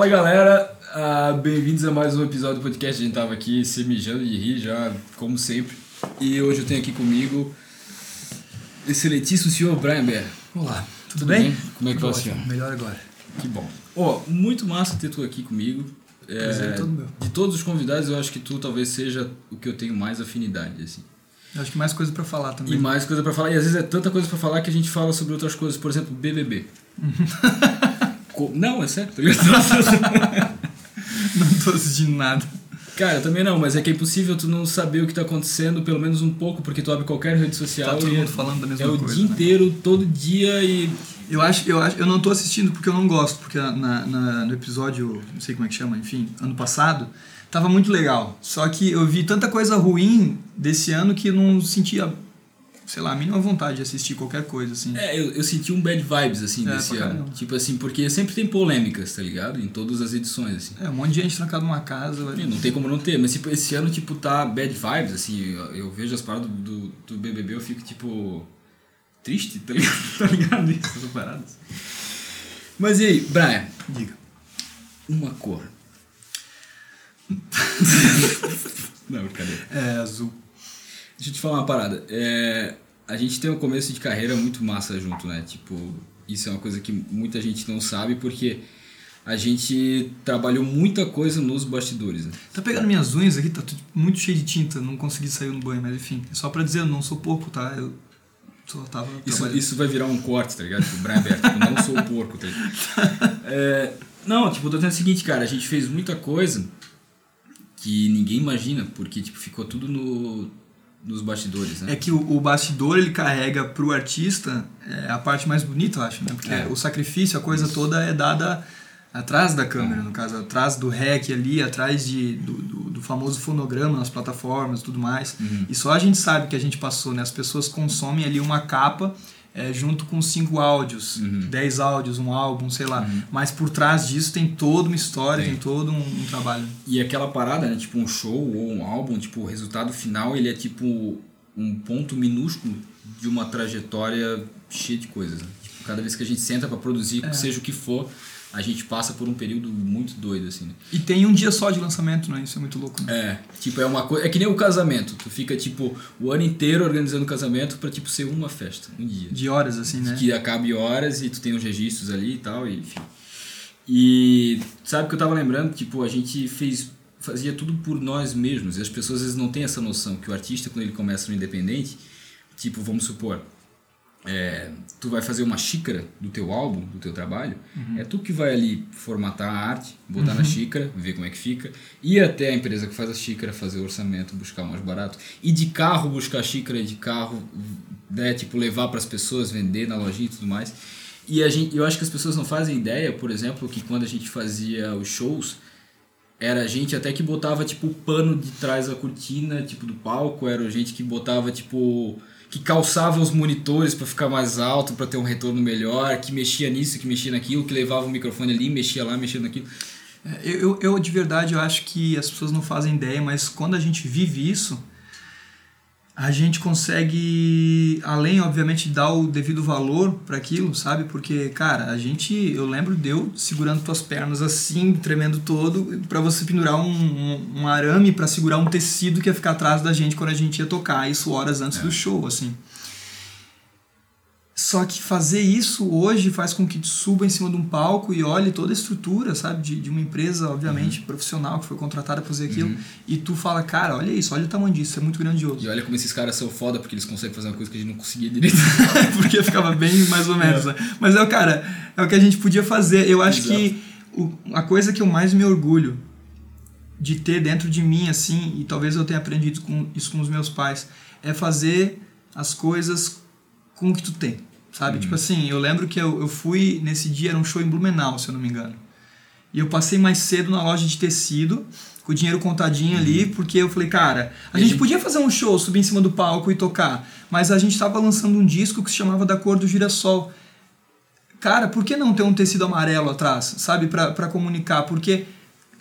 Fala galera, uh, bem-vindos a mais um episódio do podcast. A gente tava aqui se mijando de rir já, como sempre. E hoje eu tenho aqui comigo excelentíssimo senhor Brian Bear. Olá, tudo, bem? Como é que vai, senhor? Melhor agora. Que bom. Ó, oh, muito massa ter tu aqui comigo. É, todo meu. De todos os convidados, eu acho que tu talvez seja o que eu tenho mais afinidade, assim. Eu acho que mais coisa para falar também. E mais coisa para falar. E às vezes é tanta coisa para falar que a gente fala sobre outras coisas. Por exemplo, BBB. Não, é sério. não tô assistindo nada. Cara, eu também não, mas é que é impossível tu não saber o que tá acontecendo, pelo menos um pouco, porque tu abre qualquer rede social tá todo e mundo falando da mesma é coisa. É o dia né? inteiro, todo dia e. Eu acho, eu acho, eu não tô assistindo porque eu não gosto, porque na, na, no episódio, não sei como é que chama, enfim, ano passado, tava muito legal. Só que eu vi tanta coisa ruim desse ano que não sentia sei lá, a mínima vontade de assistir qualquer coisa, assim. É, eu, eu senti um bad vibes, assim, é, desse ano. Tipo assim, porque sempre tem polêmicas, tá ligado? Em todas as edições, assim. É, um monte de gente trancado numa casa. Não tem como não ter, mas tipo, esse ano, tipo, tá bad vibes, assim, eu, eu vejo as paradas do, do BBB, eu fico, tipo, triste, tá ligado? tá ligado? Essas paradas. Mas e aí, Brian? Diga. Uma cor. não, cadê? É azul. Deixa eu te falar uma parada. É, a gente tem um começo de carreira muito massa junto, né? Tipo, isso é uma coisa que muita gente não sabe porque a gente trabalhou muita coisa nos bastidores. Né? Tá pegando minhas unhas aqui, tá tudo muito cheio de tinta, não consegui sair no banho, mas enfim, é só pra dizer, eu não sou porco, tá? Eu só tava. Isso, isso vai virar um corte, tá ligado? Tipo, Brian Berto, tipo, não sou porco, tá ligado? É, não, tipo, tô dizendo o seguinte, cara, a gente fez muita coisa que ninguém imagina, porque tipo, ficou tudo no, bastidores, né? É que o, o bastidor ele carrega pro artista é, a parte mais bonita, eu acho, né? Porque é. o sacrifício, a coisa Isso. toda é dada atrás da câmera, no caso, atrás do rec ali, atrás de, do, do, do famoso fonograma nas plataformas e tudo mais. Uhum. E só a gente sabe que a gente passou, né? As pessoas consomem ali uma capa é, junto com cinco áudios, uhum. dez áudios, um álbum, sei lá. Uhum. Mas por trás disso tem toda uma história, tem, tem todo um, um, trabalho. E aquela parada, né? Tipo um show ou um álbum, tipo, o resultado final ele é tipo um ponto minúsculo de uma trajetória cheia de coisas. Né? Tipo, cada vez que a gente senta para produzir, é. seja o que for, a gente passa por um período muito doido, assim, né? E tem um dia só de lançamento, né? Isso é muito louco, né? É, tipo, é uma coisa. É que nem o casamento. Tu fica, tipo, o ano inteiro organizando o casamento pra, tipo, ser uma festa, um dia. De horas, assim, né? Que acabe horas e tu tem os registros ali e tal, e enfim. E sabe o que eu tava lembrando? Tipo, a gente fez. Fazia tudo por nós mesmos. E as pessoas às vezes não têm essa noção que o artista, quando ele começa no independente, tipo, vamos supor, é, tu vai fazer uma xícara do teu álbum, do teu trabalho, uhum. é tu que vai ali formatar a arte, botar uhum. na xícara, ver como é que fica, ir até a empresa que faz a xícara, fazer o orçamento, buscar o mais barato, e de carro buscar a xícara, de carro, né, tipo, levar para as pessoas, vender na lojinha e tudo mais. E a gente, eu acho que as pessoas não fazem ideia, por exemplo, que quando a gente fazia os shows, era gente até que botava tipo o pano de trás da cortina, tipo do palco, era gente que botava tipo que calçava os monitores para ficar mais alto, para ter um retorno melhor, que mexia nisso, que mexia naquilo, que levava o microfone ali, mexia lá, mexia naquilo. É, eu, eu, de verdade, eu acho que as pessoas não fazem ideia, mas quando a gente vive isso, a gente consegue, além, obviamente, dar o devido valor para aquilo, sabe? Porque, cara, a gente, eu lembro de eu segurando tuas pernas assim, tremendo todo, para você pendurar um, um, um arame para segurar um tecido que ia ficar atrás da gente quando a gente ia tocar, isso horas antes é. do show, assim. Só que fazer isso hoje faz com que tu suba em cima de um palco e olhe toda a estrutura, sabe? De, de uma empresa, obviamente, uhum. profissional que foi contratada para fazer aquilo. Uhum. E tu fala, cara, olha isso, olha o tamanho disso, é muito grandioso. E olha como esses caras são foda porque eles conseguem fazer uma coisa que a gente não conseguia direito. porque ficava bem mais ou menos, é. né? Mas é o cara, é o que a gente podia fazer. Eu acho Exato. que o, a coisa que eu mais me orgulho de ter dentro de mim, assim, e talvez eu tenha aprendido com, isso com os meus pais, é fazer as coisas com o que tu tem sabe? Uhum. Tipo assim, eu lembro que eu, eu fui nesse dia, era um show em Blumenau, se eu não me engano. E eu passei mais cedo na loja de tecido, com o dinheiro contadinho uhum. ali, porque eu falei, cara, a gente, gente podia fazer um show, subir em cima do palco e tocar, mas a gente estava lançando um disco que se chamava Da Cor do Girassol. Cara, por que não ter um tecido amarelo atrás, sabe? para comunicar, porque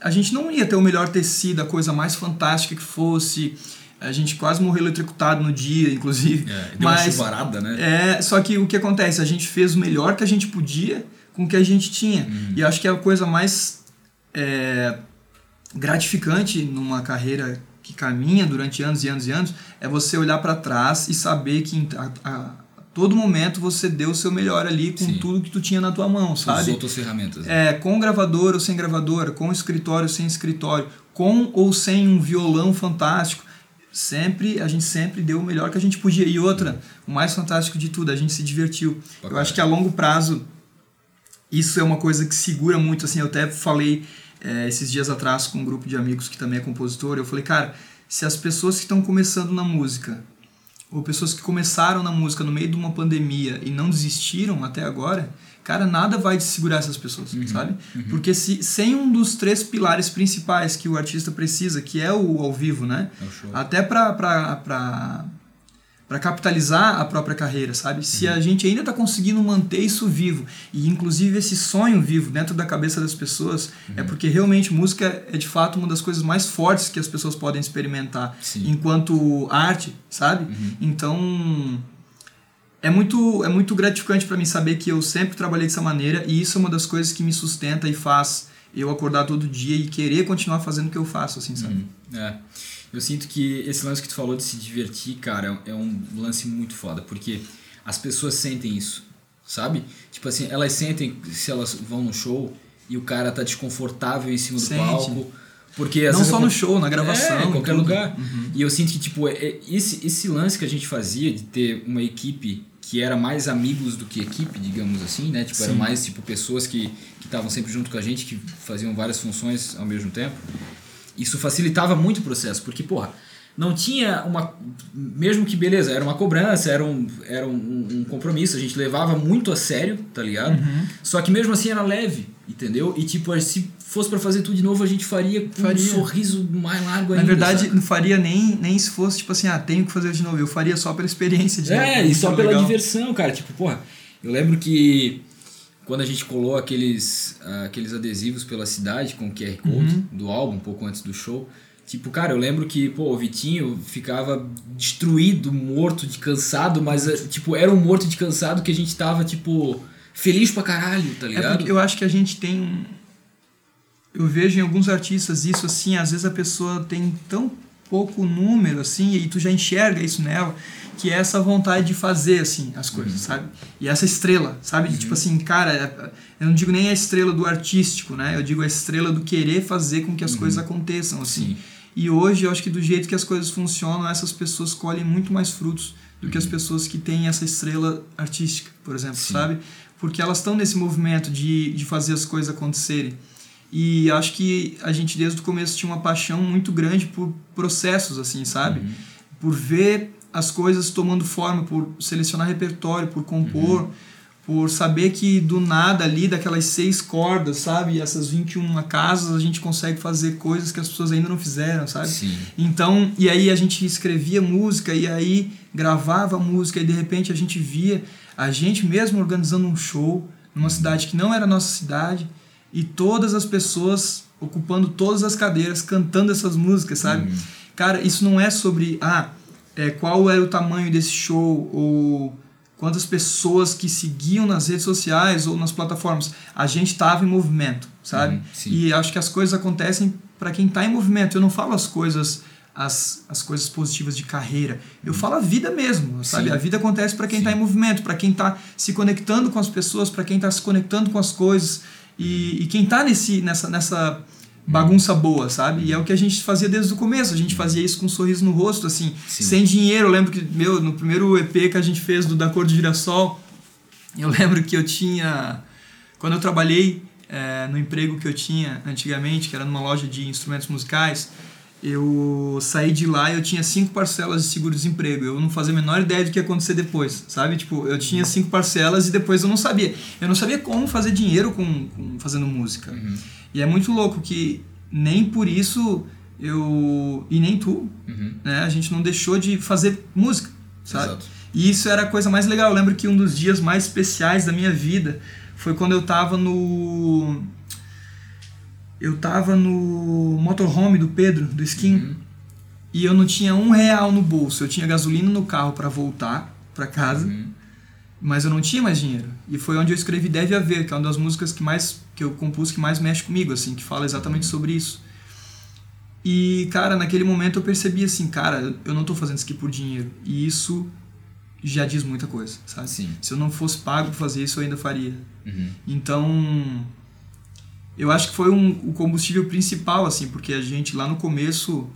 a gente não ia ter o melhor tecido, a coisa mais fantástica que fosse a gente quase morreu eletrocutado no dia, inclusive. É, deu mas, uma chuvarada, né? É, só que o que acontece? A gente fez o melhor que a gente podia com o que a gente tinha. Uhum. E acho que é a coisa mais é, gratificante numa carreira que caminha durante anos e anos e anos é você olhar para trás e saber que a, a, todo momento você deu o seu melhor ali com Sim. tudo que tu tinha na tua mão, sabe? As outras ferramentas. Né? É, com gravador ou sem gravadora, com escritório ou sem escritório, com ou sem um violão fantástico. Sempre, a gente sempre deu o melhor que a gente podia. E outra, o mais fantástico de tudo, a gente se divertiu. Eu acho que a longo prazo, isso é uma coisa que segura muito, assim, eu até falei é, esses dias atrás com um grupo de amigos que também é compositor, eu falei, cara, se as pessoas que estão começando na música, ou pessoas que começaram na música no meio de uma pandemia e não desistiram até agora, cara, nada vai segurar essas pessoas, uhum, sabe? Uhum. Porque se, sem um dos três pilares principais que o artista precisa, que é o ao vivo, né? É até pra, pra, pra para capitalizar a própria carreira, sabe? Se uhum. a gente ainda está conseguindo manter isso vivo e inclusive esse sonho vivo dentro da cabeça das pessoas, é uhum. porque realmente música é de fato uma das coisas mais fortes que as pessoas podem experimentar Sim. enquanto arte, sabe? Uhum. Então é muito é muito gratificante para mim saber que eu sempre trabalhei dessa maneira e isso é uma das coisas que me sustenta e faz eu acordar todo dia e querer continuar fazendo o que eu faço, assim, sabe? Uhum. É. Eu sinto que esse lance que tu falou de se divertir, cara, é um lance muito foda, porque as pessoas sentem isso, sabe? Tipo assim, elas sentem se elas vão no show e o cara tá desconfortável em cima do Sente. palco. Porque, não só no show, na gravação. É, em qualquer tudo. lugar. Uhum. E eu sinto que, tipo, é, é, esse, esse lance que a gente fazia de ter uma equipe que era mais amigos do que equipe, digamos assim, né? Tipo, Sim. eram mais, tipo, pessoas que estavam sempre junto com a gente, que faziam várias funções ao mesmo tempo. Isso facilitava muito o processo, porque, porra, não tinha uma. Mesmo que, beleza, era uma cobrança, era um, era um, um compromisso, a gente levava muito a sério, tá ligado? Uhum. Só que mesmo assim era leve, entendeu? E, tipo, se fosse para fazer tudo de novo, a gente faria com faria. um sorriso mais largo ainda. Na verdade, não faria nem, nem se fosse, tipo assim, ah, tenho que fazer de novo. Eu faria só pela experiência de É, e só pela legal. diversão, cara. Tipo, porra, eu lembro que quando a gente colou aqueles, uh, aqueles adesivos pela cidade com o QR Code uhum. do álbum, um pouco antes do show. Tipo, cara, eu lembro que, pô, o Vitinho ficava destruído, morto de cansado, mas, eh, tipo, era um morto de cansado que a gente tava, tipo, feliz pra caralho, tá é ligado? É porque eu acho que a gente tem. Eu vejo em alguns artistas isso assim, às vezes a pessoa tem tão pouco número, assim, e tu já enxerga isso nela que é essa vontade de fazer assim as coisas, uhum. sabe? E essa estrela, sabe? Uhum. Tipo assim, cara, eu não digo nem a estrela do artístico, né? Eu digo a estrela do querer fazer com que as uhum. coisas aconteçam, assim. Sim. E hoje eu acho que do jeito que as coisas funcionam, essas pessoas colhem muito mais frutos do que as uhum. pessoas que têm essa estrela artística, por exemplo, Sim. sabe? Porque elas estão nesse movimento de, de fazer as coisas acontecerem. E acho que a gente desde o começo tinha uma paixão muito grande por processos, assim, sabe? Uhum. Por ver as coisas tomando forma, por selecionar repertório, por compor, uhum. por saber que do nada ali, daquelas seis cordas, sabe? essas 21 casas, a gente consegue fazer coisas que as pessoas ainda não fizeram, sabe? Sim. Então, e aí a gente escrevia música, e aí gravava música, e de repente a gente via a gente mesmo organizando um show numa cidade que não era nossa cidade, e todas as pessoas ocupando todas as cadeiras, cantando essas músicas, sabe? Uhum. Cara, isso não é sobre, ah, é, qual era o tamanho desse show ou quantas pessoas que seguiam nas redes sociais ou nas plataformas. A gente estava em movimento, sabe? Uhum, e acho que as coisas acontecem para quem está em movimento. Eu não falo as coisas as, as coisas positivas de carreira. Eu uhum. falo a vida mesmo, sabe? Sim. A vida acontece para quem está em movimento, para quem está se conectando com as pessoas, para quem está se conectando com as coisas. E, e quem está nesse, nessa, nessa bagunça boa, sabe? E é o que a gente fazia desde o começo. A gente fazia isso com um sorriso no rosto, assim, Sim. sem dinheiro. Eu lembro que, meu, no primeiro EP que a gente fez do Da Cor de Girassol, eu lembro que eu tinha. Quando eu trabalhei é, no emprego que eu tinha antigamente, que era numa loja de instrumentos musicais, eu saí de lá e eu tinha cinco parcelas de seguro-desemprego. Eu não fazia a menor ideia do que ia acontecer depois, sabe? Tipo, eu tinha cinco parcelas e depois eu não sabia. Eu não sabia como fazer dinheiro com, com fazendo música. Uhum. E é muito louco que nem por isso eu e nem tu, uhum. né? A gente não deixou de fazer música, sabe? Exato. E isso era a coisa mais legal. Eu lembro que um dos dias mais especiais da minha vida foi quando eu tava no eu tava no motorhome do Pedro, do Skin, uhum. e eu não tinha um real no bolso. Eu tinha gasolina no carro para voltar para casa. Uhum. Mas eu não tinha mais dinheiro. E foi onde eu escrevi Deve Haver, que é uma das músicas que mais que eu compus que mais mexe comigo, assim, que fala exatamente sobre isso. E, cara, naquele momento eu percebi assim, cara, eu não tô fazendo isso aqui por dinheiro. E isso já diz muita coisa, sabe? Sim. Se eu não fosse pago pra fazer isso, eu ainda faria. Uhum. Então, eu acho que foi um, o combustível principal, assim, porque a gente lá no começo,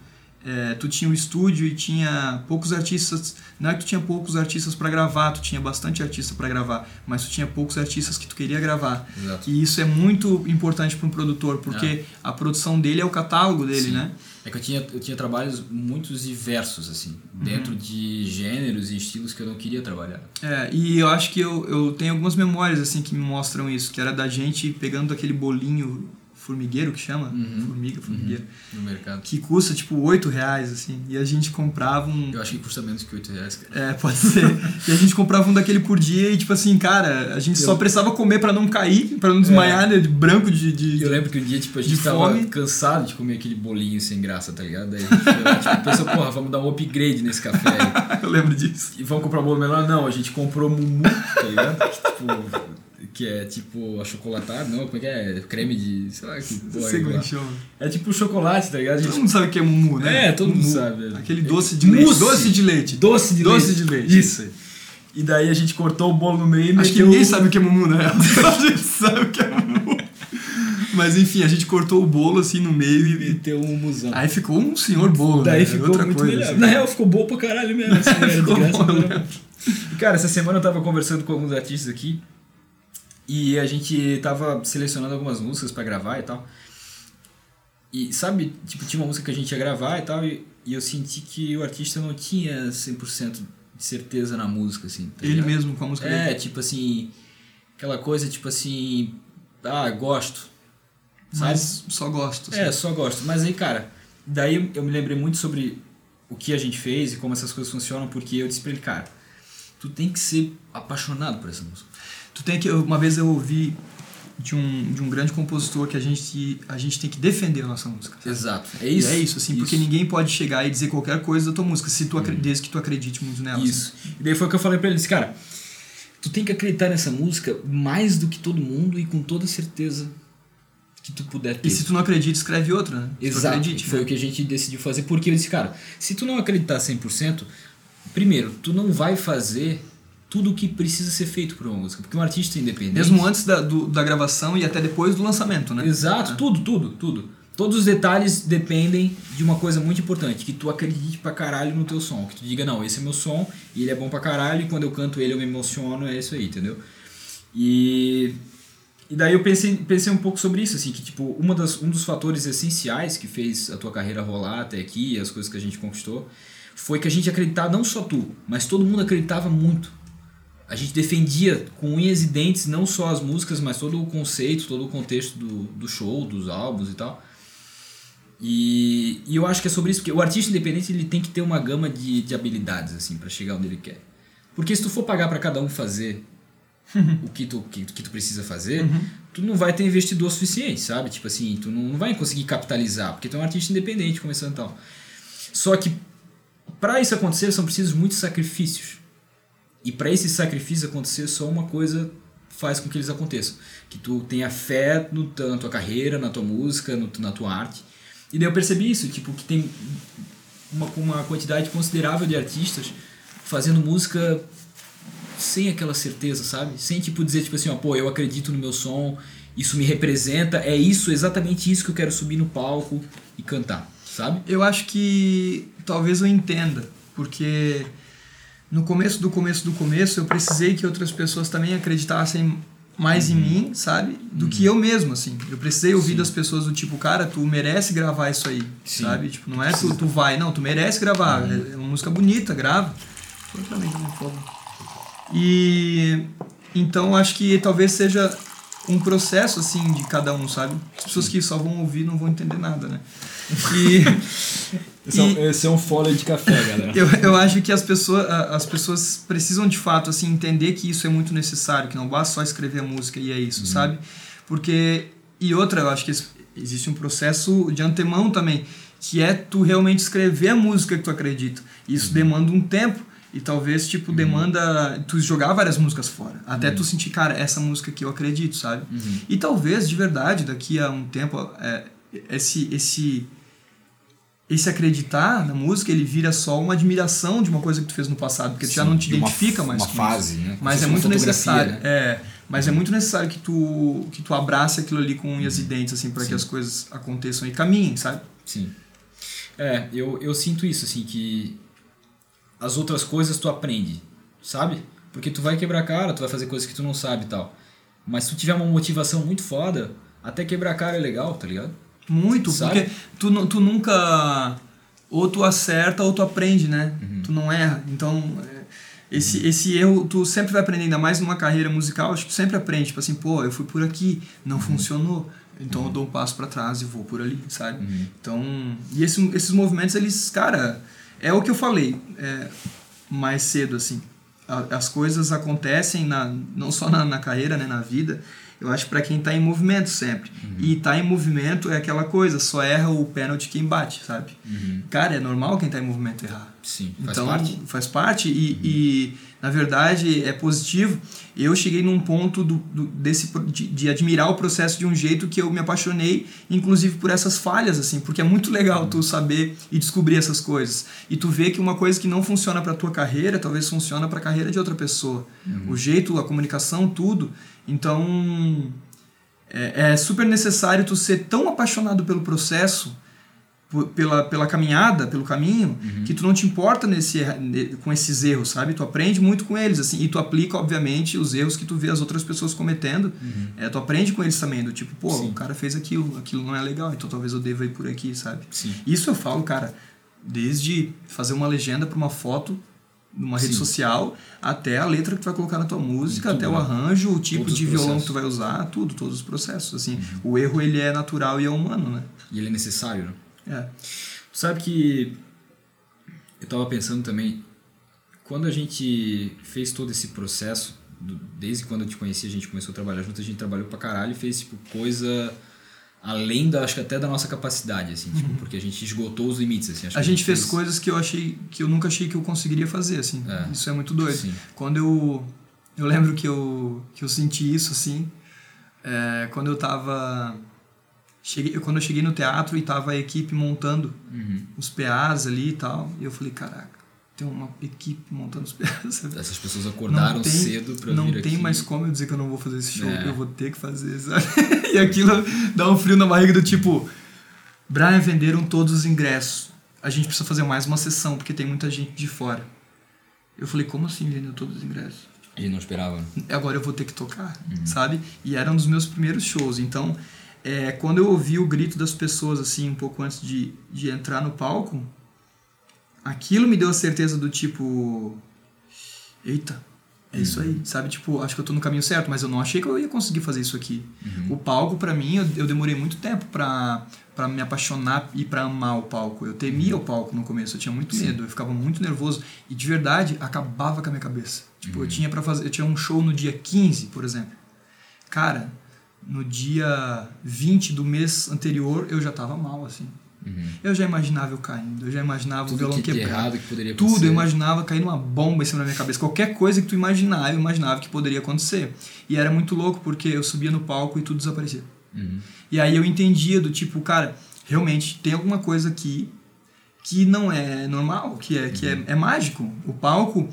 é, tu tinha um estúdio e tinha poucos artistas. Não é que tu tinha poucos artistas para gravar, tu tinha bastante artista para gravar, mas tu tinha poucos artistas que tu queria gravar. Exato. E isso é muito importante para um produtor, porque a produção dele é o catálogo dele, Sim. né? É que eu tinha, eu tinha trabalhos muito diversos, assim, dentro de gêneros e estilos que eu não queria trabalhar. É, e eu acho que eu, eu tenho algumas memórias assim que me mostram isso, que era da gente pegando aquele bolinho formigueiro que chama, Uhum. formiga, formigueiro, no mercado. que custa tipo 8 reais, assim, e a gente comprava um. Eu acho que custa menos que 8 reais, cara. É, pode ser. e a gente comprava um daquele por dia e, tipo assim, cara, a gente só Eu- precisava comer pra não cair, pra não desmaiar, né? De branco de. de- eu lembro que um dia, tipo, a gente tava fome. cansado de comer aquele bolinho sem graça, tá ligado? Daí a gente tipo, pensou, porra, vamos dar um upgrade nesse café aí. eu lembro disso. E vamos comprar um bolo menor? Não, a gente comprou Mumu, tá ligado? tipo, que é tipo achocolatado, não, como é que é? Creme de. sei lá que porra. Sei é como é que chama. É tipo chocolate, tá ligado? A Todo gente- mundo sabe o que é mumu, né? É, todo mundo sabe. é. Aquele doce de leite. Doce de leite. Doce de Doce leite. de leite. Isso. E daí a gente cortou o bolo no meio e Acho que ninguém sabe o que é mumu, real. a gente sabe o que é mumu. Mas enfim, a gente cortou o bolo assim no meio e. meteu um musão. Aí ficou um senhor bolo. Daí né? ficou Outra muito coisa, melhor. assim. Na real, ficou bom pra caralho mesmo. Assim, Ficou graça, bom, né? E, cara, essa semana eu tava conversando com alguns artistas aqui e a gente tava selecionando algumas músicas pra gravar e tal. E sabe, tipo, tinha uma música que a gente ia gravar e tal, e, e eu senti que o artista não tinha 100% de certeza na música, assim. tá Ele ligado? mesmo com a música É, dele. tipo assim, aquela coisa, tipo assim, ah, gosto. Sabe? Mas só gosto. assim. É, só gosto. Mas aí, cara, daí eu me lembrei muito sobre o que a gente fez e como essas coisas funcionam, porque eu disse pra ele, cara, tu tem que ser apaixonado por essa música. Tu tem que. Uma vez eu ouvi de um, de um grande compositor que a gente, a gente tem que defender a nossa música. sabe? Exato. É E isso. é isso, assim, porque ninguém pode chegar e dizer qualquer coisa da tua música, se tu acre- desde que tu acredite muito nela. assim. Isso. E daí foi o que eu falei pra ele, disse, cara, tu tem que acreditar nessa música mais do que todo mundo e com toda certeza que tu puder ter. E se tu não acredita, escreve outra, né? Exato. acredite, foi né? o que a gente decidiu fazer, porque eu disse, cara, se tu não acreditar 100%, primeiro, tu não vai fazer tudo o que precisa ser feito por uma música, porque um artista independente... Mesmo antes da, do- da gravação e até depois do lançamento, né? Exato, tudo, tudo, tudo. Todos os detalhes dependem de uma coisa muito importante, que tu acredite pra caralho no teu som, que tu diga, não, esse é meu som, e ele é bom pra caralho, e quando eu canto ele eu me emociono, é isso aí, entendeu? E, e daí eu pensei, pensei um pouco sobre isso, assim, que tipo, uma das, um dos fatores essenciais que fez a tua carreira rolar até aqui, as coisas que a gente conquistou, foi que a gente acreditava, não só tu, mas todo mundo acreditava muito. A gente defendia com unhas e dentes não só as músicas, mas todo o conceito, todo o contexto do, do show, dos álbuns e tal. E, e eu acho que é sobre isso, porque o artista independente ele tem que ter uma gama de, de habilidades assim para chegar onde ele quer. Porque se tu for pagar para cada um fazer o que tu, que, que tu precisa fazer, tu não vai ter investidor suficiente, sabe? Tipo assim, tu não, não vai conseguir capitalizar, porque tu é um artista independente começando e tal. Só que para isso acontecer são precisos muitos sacrifícios. E para esse sacrifício acontecer, só uma coisa faz com que eles aconteçam. Que tu tenha fé no, na tua carreira, na tua música, no, na tua arte. E daí eu percebi isso, tipo, que tem uma, uma quantidade considerável de artistas fazendo música sem aquela certeza, sabe? Sem, tipo, dizer, tipo assim, ó, pô, eu acredito no meu som, isso me representa, é isso, exatamente isso que eu quero subir no palco e cantar, sabe? Eu acho que talvez eu entenda, porque no começo do começo do começo eu precisei que outras pessoas também acreditassem mais em mim, sabe? Do que eu mesmo, assim. Eu precisei ouvir Sim. das pessoas do tipo, cara, tu merece gravar isso aí, Sim. sabe? Tipo, não é tu, tu vai, não, tu merece gravar. É uma música bonita, grava. Põe pra mim por favor. E então acho que talvez seja um processo assim de cada um, sabe? As pessoas que só vão ouvir não vão entender nada, né? E, Esse, é, E- um- esse é um folha de café, galera. eu, eu acho que as pessoas, as pessoas precisam de fato assim entender que isso é muito necessário, que não basta só escrever a música e é isso, sabe? Porque e outra, eu acho que existe um processo de antemão também, que é tu realmente escrever a música que tu acredita. Isso demanda um tempo E talvez, tipo, demanda tu jogar várias músicas fora. Até tu sentir, cara, essa música aqui eu acredito, sabe? E talvez, de verdade, daqui a um tempo, é, esse, esse, esse acreditar na música, ele vira só uma admiração de uma coisa que tu fez no passado, porque tu já Sim, não te de uma identifica f- mais uma com fase, isso. né? Mas é muito uma necessário. né? É, mas é muito necessário que tu, que tu abrace aquilo ali com unhas e dentes, assim, para que Sim. as coisas aconteçam e caminhem, sabe? Sim. É, eu, eu sinto isso, assim, que as outras coisas tu aprende, sabe? Porque tu vai quebrar a cara, tu vai fazer coisas que tu não sabe e tal. Mas se tu tiver uma motivação muito foda, até quebrar a cara é legal, tá ligado? Muito, Sabe? porque tu, tu nunca. Ou tu acerta ou tu aprende, né? Uhum. Tu não erra. Então, é, esse, esse erro, tu sempre vai aprender, ainda mais numa carreira musical, acho que tu sempre aprende. Tipo assim, pô, eu fui por aqui, não Uhum. funcionou. Então eu dou um passo para trás e vou por ali, sabe? Uhum. Então, e esse, esses movimentos, eles, cara, é o que eu falei é, mais cedo, assim. A- As coisas acontecem na, não só na, na carreira, né, na vida. Eu acho para quem tá em movimento sempre. E tá em movimento é aquela coisa, só erra o pênalti quem bate, sabe? Cara, é normal quem tá em movimento errar. Sim, faz então, parte. faz parte e, e, na verdade, é positivo. Eu cheguei num ponto do, do- desse, de, de admirar o processo de um jeito que eu me apaixonei, inclusive por essas falhas, assim, porque é muito legal tu saber e descobrir essas coisas. E tu vê que uma coisa que não funciona pra tua carreira, talvez funciona pra carreira de outra pessoa. O jeito, a comunicação, tudo. Então, é, é super necessário tu ser tão apaixonado pelo processo pela, pela caminhada, pelo caminho, que tu não te importa nesse, com esses erros, sabe? Tu aprende muito com eles, assim, e tu aplica, obviamente, os erros que tu vê as outras pessoas cometendo. É, tu aprende com eles também, do tipo, pô, Sim. o cara fez aquilo, aquilo não é legal, então talvez eu deva ir por aqui, sabe? Sim. Isso eu falo, cara, desde fazer uma legenda para uma foto numa rede Sim. social, até a letra que tu vai colocar na tua música, tudo, até o né? arranjo, o tipo Todos de violão que tu vai usar, tudo, todos os processos, assim. Uhum. O erro, ele é natural e é humano, né? E ele é necessário, né? É. Sabe que eu tava pensando também, quando a gente fez todo esse processo, desde quando eu te conheci, a gente começou a trabalhar junto, a gente trabalhou pra caralho e fez tipo coisa além da, acho que até da nossa capacidade, assim, tipo, porque a gente esgotou os limites, assim. Uhum. A que gente fez coisas que eu achei que eu nunca achei que eu conseguiria fazer, assim. É. Isso é muito doido. Sim. Quando eu eu lembro que eu que eu senti isso assim, é, quando eu tava cheguei, quando eu cheguei no teatro e tava a equipe montando Uhum. os PAs ali e tal, e eu falei, caraca, tem uma equipe montando os PAs. sabe? Essas pessoas acordaram tem- cedo pra não vir tem aqui. mais como eu dizer que eu não vou fazer esse show, É. eu vou ter que fazer, sabe? e aquilo dá um frio na barriga do tipo, Brian, venderam todos os ingressos. A gente precisa fazer mais uma sessão, porque tem muita gente de fora. Eu falei, como assim vendeu todos os ingressos? Gente não esperava. Agora eu vou ter que tocar, Uhum. sabe? E era um dos meus primeiros shows. Então, é, quando eu ouvi o grito das pessoas, assim, um pouco antes de, de entrar no palco, aquilo me deu a certeza do tipo. Eita, é isso aí, sabe? Tipo, acho que eu tô no caminho certo, mas eu não achei que eu ia conseguir fazer isso aqui. O palco, pra mim, eu, eu demorei muito tempo pra, pra me apaixonar e pra amar o palco. Eu temia o palco no começo, eu tinha muito Sim. medo, eu ficava muito nervoso e de verdade acabava com a minha cabeça. Tipo, eu tinha para fazer, eu tinha um show no dia 15, por exemplo. Cara, no dia 20 do mês anterior eu já tava mal assim. Uhum. Eu já imaginava eu caindo, eu já imaginava o Tudo violão que errado que poderia Tudo, acontecer. eu imaginava cair uma bomba em cima da minha cabeça. Qualquer coisa que tu imaginar, eu imaginava que poderia acontecer. E era muito louco porque eu subia no palco e tudo desaparecia. Uhum. E aí eu entendia do tipo, cara, realmente tem alguma coisa aqui que não é normal, que é, que é, é mágico. O palco,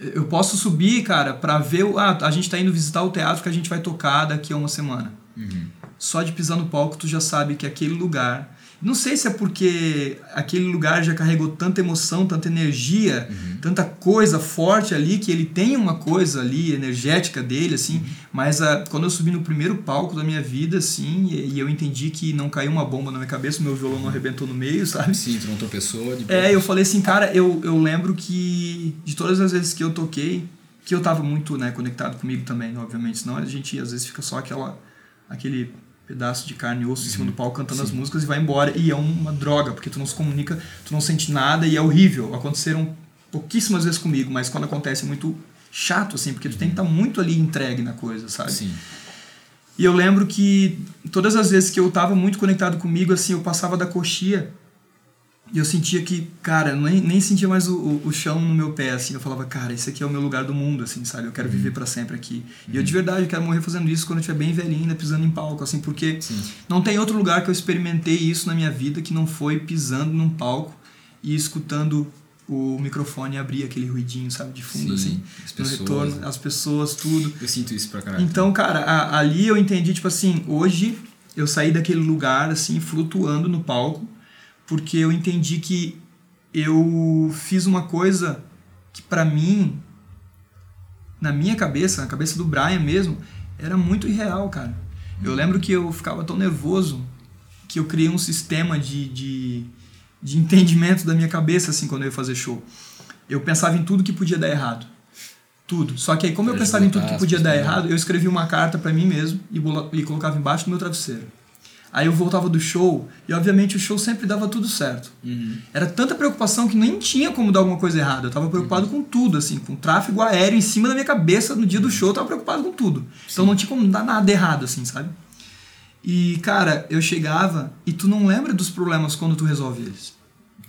eu posso subir, cara, pra ver. o- Ah, a gente tá indo visitar o teatro que a gente vai tocar daqui a uma semana. Uhum. Só de pisar no palco, tu já sabe que aquele lugar. Não sei se é porque aquele lugar já carregou tanta emoção, tanta energia, tanta coisa forte ali, que ele tem uma coisa ali energética dele, assim. Mas ah, quando eu subi no primeiro palco da minha vida, assim, e, e eu entendi que não caiu uma bomba na minha cabeça, meu violão não arrebentou no meio, sabe? Sim, tu não tropeçou. De É, eu falei assim, cara, eu, eu lembro que de todas as vezes que eu toquei, que eu tava muito né, conectado comigo também, obviamente, senão a gente às vezes fica só aquela, aquele pedaço de carne e osso em cima do palco cantando as músicas e vai embora. E é uma droga, porque tu não se comunica, tu não sente nada e é horrível. Aconteceram pouquíssimas vezes comigo, mas quando acontece é muito chato, assim, porque tu tem que estar muito ali entregue na coisa, sabe? Sim. E eu lembro que todas as vezes que eu tava muito conectado comigo, assim, eu passava da coxia E eu sentia que, cara, eu nem, nem sentia mais o, o, o, chão no meu pé, assim. Eu falava, cara, esse aqui é o meu lugar do mundo, assim, sabe? Eu quero uhum. viver para sempre aqui. Uhum. E eu, de verdade, eu quero morrer fazendo isso quando eu estiver bem velhinho, ainda pisando em palco, assim, porque Sim. não tem outro lugar que eu experimentei isso na minha vida que não foi pisando num palco e escutando o microfone abrir aquele ruidinho, sabe, de fundo, Sim, assim, as pessoas, no retorno, as pessoas, tudo. Eu sinto isso pra caralho. Então, cara, a, ali eu entendi, tipo assim, hoje eu saí daquele lugar, assim, flutuando no palco, porque eu entendi que eu fiz uma coisa que para mim, na minha cabeça, na cabeça do Brian mesmo, era muito irreal, cara. Eu lembro que eu ficava tão nervoso que eu criei um sistema de, de de entendimento da minha cabeça, assim, quando eu ia fazer show. Eu pensava em tudo que podia dar errado. Tudo. Só que aí, como eu pensava em tudo que podia dar errado, eu escrevia uma carta para mim mesmo e, e colocava embaixo do meu travesseiro. Aí eu voltava do show e, obviamente, o show sempre dava tudo certo. Uhum. Era tanta preocupação que nem tinha como dar alguma coisa errada. Eu tava preocupado uhum. com tudo, assim, com tráfego aéreo em cima da minha cabeça no dia do show, eu tava preocupado com tudo. Então, Sim. Então não tinha como dar nada errado, assim, sabe? E, cara, eu chegava e tu não lembra dos problemas quando tu resolve eles.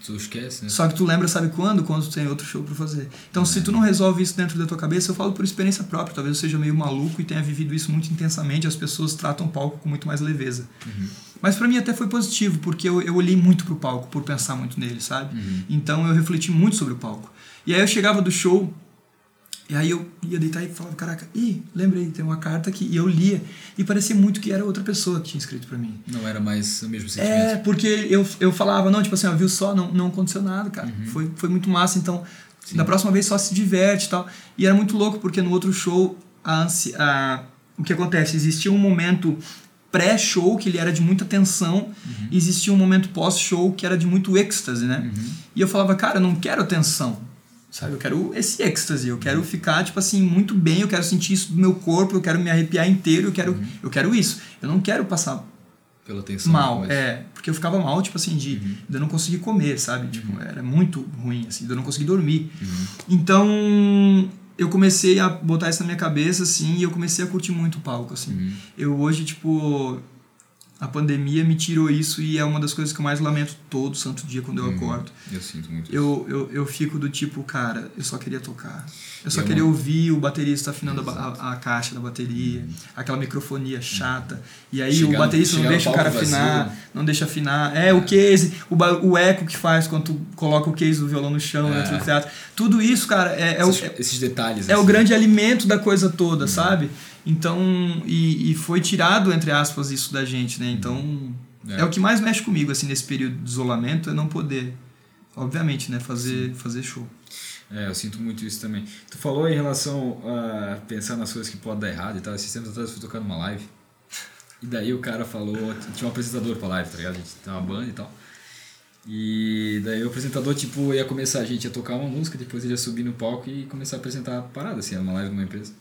Tu esquece, né? Só que tu lembra, sabe quando? Quando tu tem outro show pra fazer. Então, é. se tu não resolve isso dentro da tua cabeça, eu falo por experiência própria. Talvez eu seja meio maluco e tenha vivido isso muito intensamente. As pessoas tratam o palco com muito mais leveza. Uhum. Mas para mim até foi positivo, porque eu, eu olhei muito pro palco por pensar muito nele, sabe? Uhum. Então eu refleti muito sobre o palco. E aí eu chegava do show e aí eu ia deitar e falava, caraca, ih, lembrei, tem uma carta aqui. E eu lia e parecia muito que era outra pessoa que tinha escrito para mim. Não era mais o mesmo sentimento. É, porque eu, eu falava, não, tipo assim, ó, viu só, não, não aconteceu nada, cara. Uhum. Foi, foi muito massa, então Sim. da próxima vez só se diverte e tal. E era muito louco, porque no outro show, a, ansi, a, o que acontece? Existia um momento pré-show que ele era de muita tensão uhum. e existia um momento pós-show que era de muito êxtase, né? Uhum. E eu falava, cara, eu não quero tensão Sabe? Eu quero esse êxtase, eu quero ficar, tipo assim, muito bem, eu quero sentir isso do meu corpo, eu quero me arrepiar inteiro, eu quero, uhum. eu quero isso. Eu não quero passar pela tensão. Mal, é. Porque eu ficava mal, tipo assim, de, uhum. de eu não conseguir comer, sabe? Tipo, uhum. era muito ruim, assim, de eu não conseguir dormir. Uhum. Então, eu comecei a botar isso na minha cabeça, assim, e eu comecei a curtir muito o palco, assim. Uhum. Eu hoje, tipo, a pandemia me tirou isso e é uma das coisas que eu mais lamento todo santo dia quando eu hum, acordo. Eu sinto muito eu, isso. Eu, eu fico do tipo, cara, eu só queria tocar. Eu só é queria uma... ouvir o baterista afinando a, a, a, caixa da bateria, hum. aquela microfonia chata. E aí chegar, o baterista não deixa o cara afinar, vazio. não deixa afinar. É, é, o case, o, o eco que faz quando tu coloca o case do violão no chão é. dentro do teatro. Tudo isso, cara, é, é esses, o, esses detalhes. É assim. o grande alimento da coisa toda, hum. sabe? Então, e, e foi tirado, entre aspas, isso da gente, né? Então, é. é. o que mais mexe comigo, assim, nesse período de isolamento, é não poder, obviamente, né, fazer, fazer show. É, eu sinto muito isso também. Tu falou em relação a pensar nas coisas que podem dar errado e tal. Esses tempos atrás eu fui tocar numa live. E daí o cara falou. Tinha um apresentador pra live, tá ligado? A gente tem uma banda e tal. E daí o apresentador, tipo, ia começar, a gente ia tocar uma música, depois ele ia subir no palco e começar a apresentar a parada, assim, era uma live de uma empresa.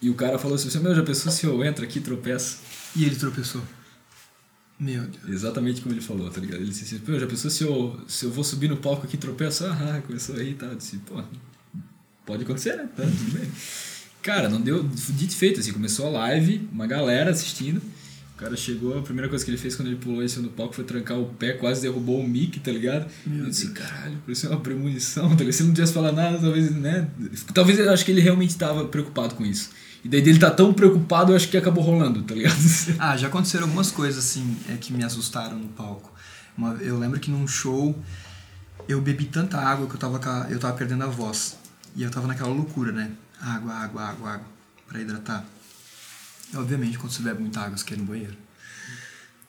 E o cara falou assim: Meu, já pensou se eu entro aqui e tropeço? E ele tropeçou. Meu Deus. Exatamente como ele falou, tá ligado? Ele disse assim: Meu, já pensou se eu, se eu vou subir no palco aqui e tropeço? Ah, começou aí e tá. tal. Eu disse: Pô, pode acontecer, né? Tá, tudo bem. Cara, não deu. Dito feito, assim. Começou a live, uma galera assistindo. O cara chegou, a primeira coisa que ele fez quando ele pulou cima do palco foi trancar o pé, quase derrubou o mic, tá ligado? Meu eu disse, caralho, parecia uma premonição, tá ligado? Se ele não tivesse falado nada, talvez, né? Talvez eu acho que ele realmente estava preocupado com isso. E daí ele tá tão preocupado, eu acho que acabou rolando, tá ligado? ah, já aconteceram algumas coisas, assim, é, que me assustaram no palco. Uma, eu lembro que num show eu bebi tanta água que eu tava, eu tava perdendo a voz. E eu tava naquela loucura, né? Água, água, água, água, pra hidratar. E, obviamente, quando você bebe muita água, você quer ir no banheiro.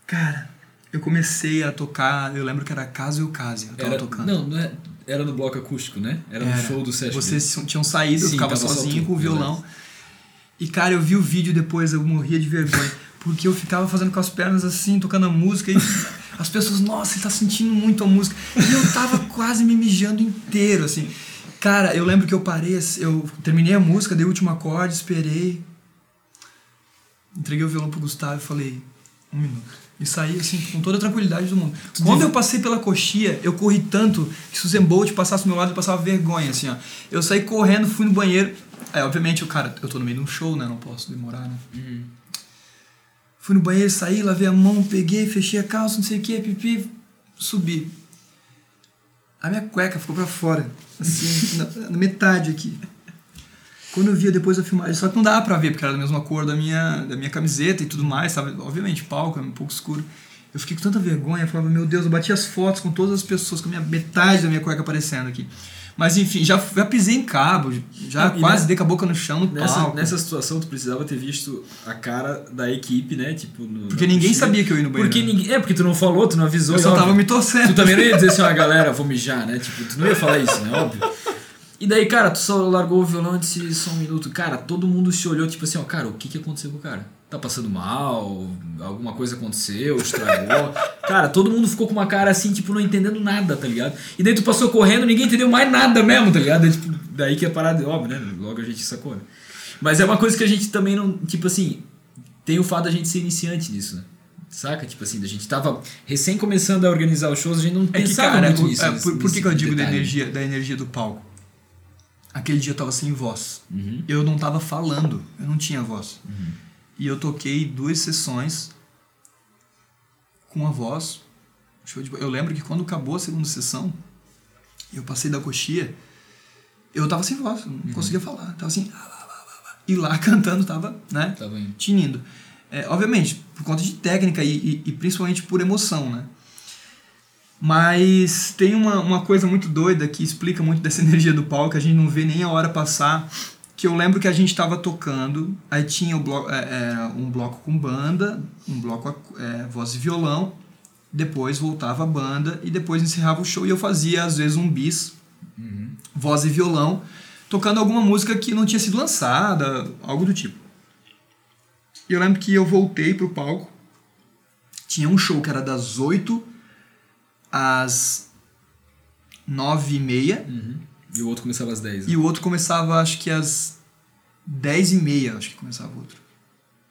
Cara, eu comecei a tocar, eu lembro que era Caso e o Case, eu tava era, tocando. Não, não é, era no bloco acústico, né? Era, era. no show do Sesc. Vocês tinham saído, Sim, eu ficava sozinho com o violão. E, cara, eu vi o vídeo depois, eu morria de vergonha. Porque eu ficava fazendo com as pernas assim, tocando a música, e as pessoas, nossa, ele tá sentindo muito a música. E eu tava quase me mijando inteiro, assim. Cara, eu lembro que eu parei, eu terminei a música, dei o último acorde, esperei. Entreguei o violão pro Gustavo e falei, um minuto. E saí assim, com toda a tranquilidade do mundo. Quando eu passei pela coxia, eu corri tanto que se o Zembolt passasse do meu lado, eu passava vergonha, assim, ó. Eu saí correndo, fui no banheiro, é, obviamente, o cara, eu tô no meio de um show, né? Não posso demorar, né? Uhum. Fui no banheiro, saí, lavei a mão, peguei, fechei a calça, não sei o que, pipi, subi. a minha cueca ficou pra fora, assim, na, na metade aqui. Quando eu via depois da filmagem, só que não dava pra ver, porque era da mesma cor da minha, da minha camiseta e tudo mais, sabe? Obviamente, palco, é um pouco escuro. Eu fiquei com tanta vergonha, eu falava, meu Deus, eu bati as fotos com todas as pessoas, com a minha metade da minha cueca aparecendo aqui. Mas enfim, já, já pisei em cabo, já e quase ne- dei com a boca no chão no Nessa, palco. nessa situação, tu precisava ter visto a cara da equipe, né? Tipo, no, Porque ninguém coxinha. sabia que eu ia no banheiro. Porque ninguém. É, porque tu não falou, tu não avisou. eu só óbvio, tava me torcendo. Tu também não ia dizer assim, ó, galera, vou mijar, né? Tipo, tu não ia falar isso, né? Óbvio. E daí, cara, tu só largou o violão e disse só um minuto. Cara, todo mundo se olhou, tipo assim, ó, cara, o que que aconteceu com o cara? Tá passando mal? Alguma coisa aconteceu? Estragou? cara, todo mundo ficou com uma cara assim, tipo, não entendendo nada, tá ligado? E daí tu passou correndo, ninguém entendeu mais nada mesmo, tá ligado? Daí, tipo, daí que é parada, óbvio, né? Logo a gente sacou, né? Mas é uma coisa que a gente também não, tipo assim, tem o fato da gente ser iniciante nisso, né? Saca? Tipo assim, a gente tava recém começando a organizar os shows, a gente não É que, pensava cara, muito o- nisso. é, nesse- por, por que, que eu digo da energia, da energia do palco? Aquele dia eu tava sem voz. Uhum. Eu não tava falando, eu não tinha voz. E eu toquei duas sessões com a voz. Eu lembro que quando acabou a segunda sessão, eu passei da coxia, eu tava sem voz, eu não conseguia falar. Tava assim. E lá cantando tava, né? Tava indo. tinindo. É, obviamente, por conta de técnica e, e- e principalmente por emoção, né? Mas tem uma, uma coisa muito doida que explica muito dessa energia do palco, que a gente não vê nem a hora passar. Que eu lembro que a gente estava tocando, aí tinha o blo é, é, um bloco com banda, um bloco é, voz e violão, depois voltava a banda e depois encerrava o show e eu fazia às vezes um bis, voz e violão, tocando alguma música que não tinha sido lançada, algo do tipo. E eu lembro que eu voltei pro palco. Tinha um show que era das 8 às 9 e meia. E o outro começava às 10. né? E o outro começava, acho que às 10 e meia, acho que começava o outro.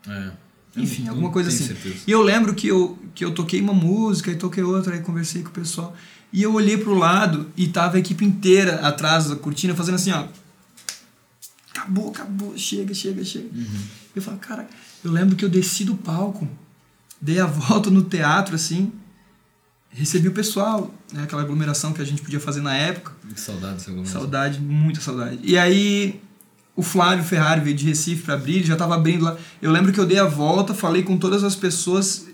É. Enfim, Eu alguma não coisa assim. certeza. E eu lembro que eu, que eu toquei uma música e toquei outra, aí conversei com o pessoal. E eu olhei pro lado e tava a equipe inteira atrás da cortina fazendo assim, ó. Acabou, acabou, chega, chega, chega. Eu falo, cara, eu lembro que eu desci do palco, dei a volta no teatro, assim, recebi o pessoal, né, aquela aglomeração que a gente podia fazer na época. Que saudade dessa aglomeração. Saudade, muita saudade. E aí o Flávio Ferrari veio de Recife para abrir, ele já estava abrindo lá. Eu lembro que eu dei a volta, falei com todas as pessoas,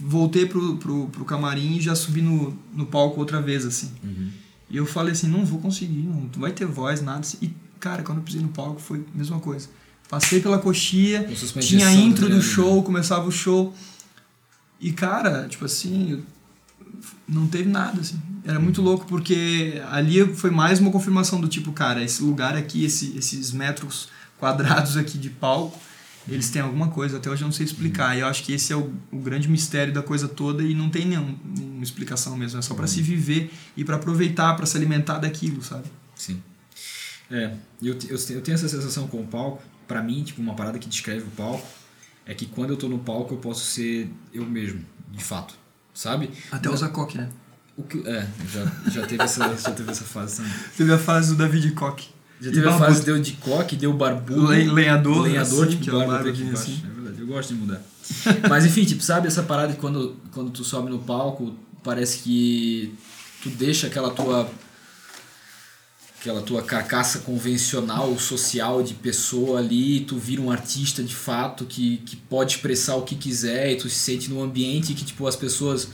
voltei pro, pro, pro camarim e já subi no, no palco outra vez, assim. Uhum. E eu falei assim, não vou conseguir, não, vai ter voz, nada. assim. E, cara, quando eu pisei no palco foi a mesma coisa. Passei pela coxia, tinha a intro do adrenalina. show, começava o show. E, cara, tipo assim, não teve nada, assim. Era muito louco, porque ali foi mais uma confirmação do tipo, cara, esse lugar aqui, esse, esses metros quadrados aqui de palco, eles têm alguma coisa, até hoje eu não sei explicar. E eu acho que esse é o, o grande mistério da coisa toda e não tem nenhum, nenhuma explicação mesmo. É só para se viver e para aproveitar, para se alimentar daquilo, sabe? Sim. É, eu, eu, eu tenho essa sensação com o palco. Pra mim, tipo, uma parada que descreve o palco é que quando eu tô no palco eu posso ser eu mesmo, de fato. Sabe? Até usar coque, né? O que, é, já, já, teve essa, já teve essa fase também. Teve a fase do David Koch. Já teve a barbudo. fase deu de coque, deu barbudo. Le- lenhador, lenhador, assim, tipo, barba aqui barbudinho embaixo. assim. É verdade, eu gosto de mudar. Mas enfim, tipo, sabe essa parada que quando, quando tu sobe no palco, parece que tu deixa aquela tua aquela tua carcaça convencional, social de pessoa ali, tu vira um artista de fato que, que pode expressar o que quiser e tu se sente num ambiente que tipo as pessoas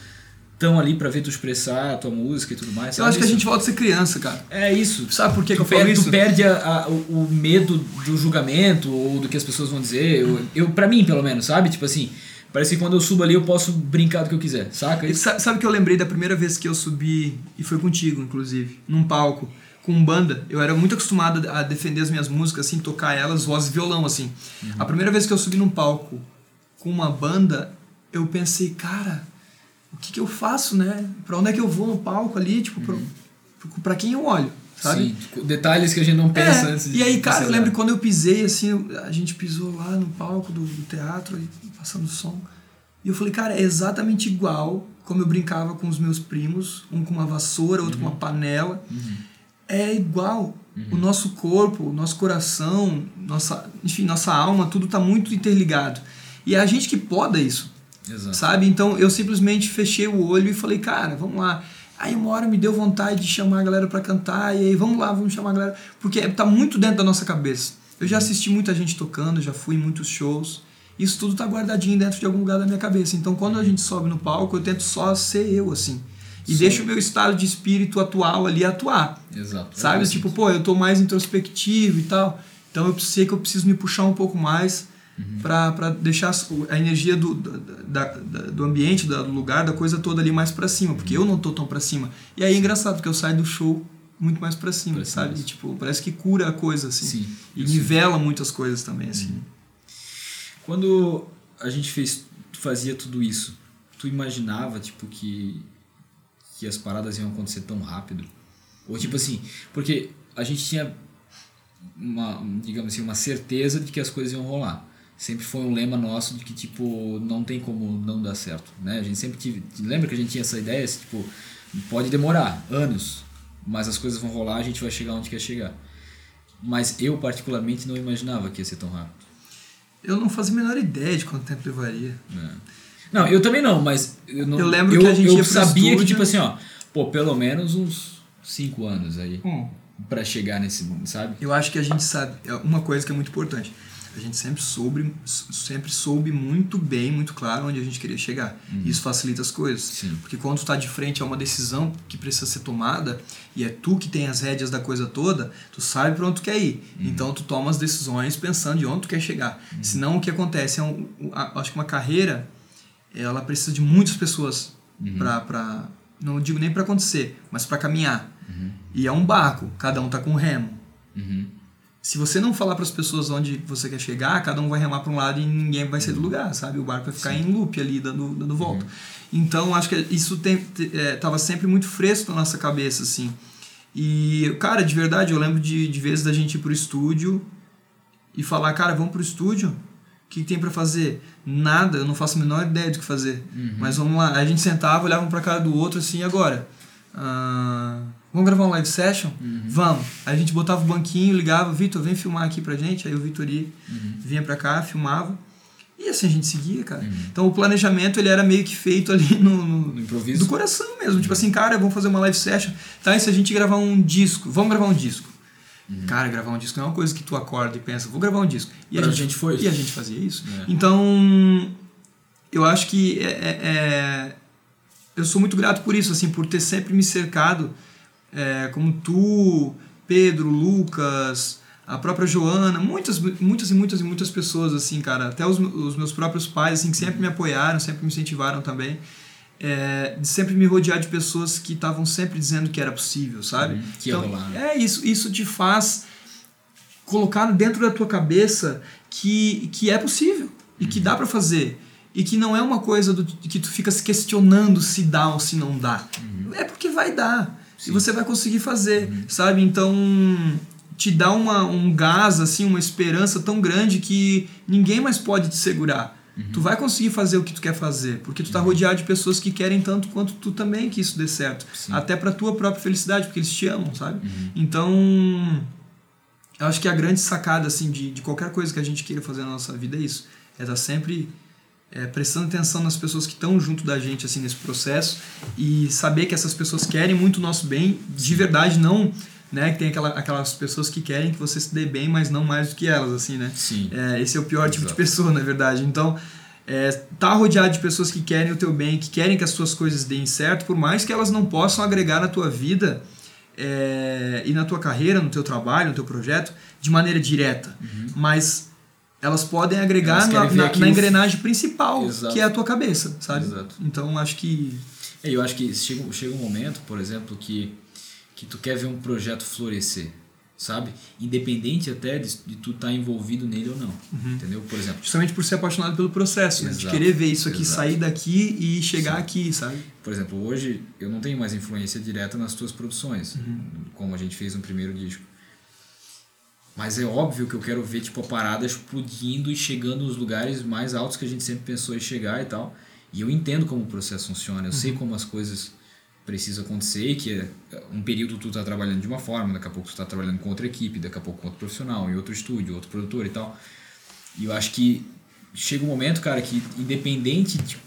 estão ali pra ver tu expressar a tua música e tudo mais. Eu sabe acho que a gente volta a ser criança, cara. É isso. Sabe por que, que eu Tu falo perde, isso? tu perde a- a- o, o medo do julgamento ou do que as pessoas vão dizer. Eu, eu, pra mim, pelo menos, sabe? Tipo assim, parece que quando eu subo ali eu posso brincar do que eu quiser, saca? E sa- Sabe que eu lembrei da primeira vez que eu subi, e foi contigo, inclusive, num palco, com banda. Eu era muito acostumado a defender as minhas músicas, assim, tocar elas, voz e violão, assim. A primeira vez que eu subi num palco com uma banda, eu pensei, cara, o que, que eu faço, né? Pra onde é que eu vou no palco ali? Tipo, pra, pra quem eu olho, sabe? Sim, tipo, detalhes que a gente não pensa É, antes de E aí, cara, eu lembro quando eu pisei, assim, a gente pisou lá no palco do, do teatro, aí, passando som. E eu falei, cara, é exatamente igual como eu brincava com os meus primos, um com uma vassoura, outro com uma panela. É igual. O nosso corpo, o nosso coração, nossa, enfim, nossa alma, tudo tá muito interligado. E é a gente que poda isso Exato. sabe? Então eu simplesmente fechei o olho e falei, cara, vamos lá. Aí uma hora me deu vontade de chamar a galera para cantar, e aí vamos lá, vamos chamar a galera. Porque tá muito dentro da nossa cabeça. Eu já assisti muita gente tocando, já fui em muitos shows. Isso tudo tá guardadinho dentro de algum lugar da minha cabeça. Então quando a gente sobe no palco, eu tento só ser eu, assim. E deixo o meu estado de espírito atual ali atuar. Exato. Sabe? É tipo, pô, eu tô mais introspectivo e tal. Então eu sei que eu preciso me puxar um pouco mais uhum. para deixar a energia do, da, da, do ambiente, do lugar, da coisa toda ali mais para cima, porque eu não tô tão para cima. E aí é engraçado, porque eu saio do show muito mais para cima, pra sabe? E, tipo, parece que cura a coisa, assim. Sim, e nivela sim. muitas coisas também, assim. Uhum. Quando a gente fez, fazia tudo isso, tu imaginava, tipo, que, que as paradas iam acontecer tão rápido? Ou tipo assim, porque a gente tinha uma, digamos assim, uma certeza de que as coisas iam rolar. Sempre foi um lema nosso de que, tipo, não tem como não dar certo, né? A gente sempre tive... Lembra que a gente tinha essa ideia? Tipo, pode demorar anos, mas as coisas vão rolar, a gente vai chegar onde quer chegar. Mas eu, particularmente, não imaginava que ia ser tão rápido. Eu não fazia a menor ideia de quanto tempo levaria. É. Não, eu também não, mas eu, não, eu lembro eu, que a gente eu sabia estúdio... que, tipo assim, ó, pô, pelo menos uns cinco anos aí. Hum para chegar nesse, sabe? Eu acho que a gente sabe, é uma coisa que é muito importante. A gente sempre soube, sempre soube muito bem, muito claro onde a gente queria chegar. Uhum. Isso facilita as coisas. Sim. Porque quando tu tá de frente a uma decisão que precisa ser tomada e é tu que tem as rédeas da coisa toda, tu sabe para onde tu quer ir. Uhum. Então tu toma as decisões pensando de onde tu quer chegar. Uhum. Senão o que acontece é um, acho que uma carreira ela precisa de muitas pessoas uhum. para não digo nem para acontecer, mas para caminhar. Uhum. E é um barco, cada um tá com um remo. Uhum. Se você não falar para as pessoas onde você quer chegar, cada um vai remar para um lado e ninguém vai sair do lugar, sabe? O barco vai ficar Sim. em loop ali, dando, dando volta. Uhum. Então, acho que isso é, tava sempre muito fresco na nossa cabeça, assim. E, cara, de verdade, eu lembro de, de vezes da gente ir pro estúdio e falar, cara, vamos pro estúdio? O que tem para fazer? Nada, eu não faço a menor ideia do que fazer. Uhum. Mas vamos lá. A gente sentava, olhava um pra cara do outro, assim, agora. Ah, Vamos gravar um live session? Uhum. Vamos. Aí a gente botava o banquinho, ligava, Vitor, vem filmar aqui pra gente. Aí o Vitor ia, uhum. vinha pra cá, filmava. E assim a gente seguia, cara. Uhum. Então o planejamento ele era meio que feito ali no, no, no improviso. Do coração mesmo. Tipo assim, cara, vamos fazer uma live session. Tá, e se a gente gravar um disco? Vamos gravar um disco. Uhum. Cara, gravar um disco não é uma coisa que tu acorda e pensa, vou gravar um disco. E pra a gente, gente foi. E a gente fazia isso. É. Então, eu acho que é, é, é, eu sou muito grato por isso, assim, por ter sempre me cercado é, como tu, Pedro, Lucas, a própria Joana, muitas, muitas e muitas e muitas pessoas, assim, cara, até os, os meus próprios pais, assim, que sempre me apoiaram, sempre me incentivaram também, é, de sempre me rodear de pessoas que estavam sempre dizendo que era possível, sabe? Uhum, que então, é isso, isso te faz colocar dentro da tua cabeça que, que é possível e que Uhum. dá para fazer e que não é uma coisa do, que tu fica se questionando se dá ou se não dá. Uhum. É porque vai dar. Sim. E você vai conseguir fazer, Uhum. sabe? Então, te dá uma, um gás, assim, uma esperança tão grande que ninguém mais pode te segurar. Uhum. Tu vai conseguir fazer o que tu quer fazer, porque tu tá rodeado de pessoas que querem tanto quanto tu também que isso dê certo. Sim. Até pra tua própria felicidade, porque eles te amam, sabe? Uhum. Então, eu acho que a grande sacada, assim, de, de qualquer coisa que a gente queira fazer na nossa vida é isso. É estar sempre é, prestando atenção nas pessoas que estão junto da gente, assim, nesse processo e saber que essas pessoas querem muito o nosso bem, de verdade, não... Né, que tem aquela, aquelas pessoas que querem que você se dê bem, mas não mais do que elas, assim, né? Sim. É, esse é o pior tipo de Exato. pessoa, na verdade. Então, é, tá rodeado de pessoas que querem o teu bem, que querem que as tuas coisas deem certo, por mais que elas não possam agregar na tua vida é, e na tua carreira, no teu trabalho, no teu projeto, de maneira direta. Mas elas podem agregar Elas na, na- na engrenagem principal, Exato. que é a tua cabeça, sabe? Exato. Então, acho que... É, eu acho que chega, chega um momento, por exemplo, que, que tu quer ver um projeto florescer, sabe? Independente até de, de tu estar envolvido nele ou não, Uhum. entendeu? Por exemplo, Justamente por ser apaixonado pelo processo, né? De Exato, querer ver isso aqui exato. sair daqui e chegar Sim. aqui, sabe? por exemplo, hoje eu não tenho mais influência direta nas tuas produções, como a gente fez no primeiro disco. Mas é óbvio que eu quero ver tipo a parada explodindo e chegando nos lugares mais altos que a gente sempre pensou em chegar e tal. E eu entendo como o processo funciona, eu sei como as coisas precisam acontecer, que é um período tu tá trabalhando de uma forma, daqui a pouco tu tá trabalhando com outra equipe, daqui a pouco com outro profissional, em outro estúdio, outro produtor e tal. E eu acho que chega um momento, cara, que independente de,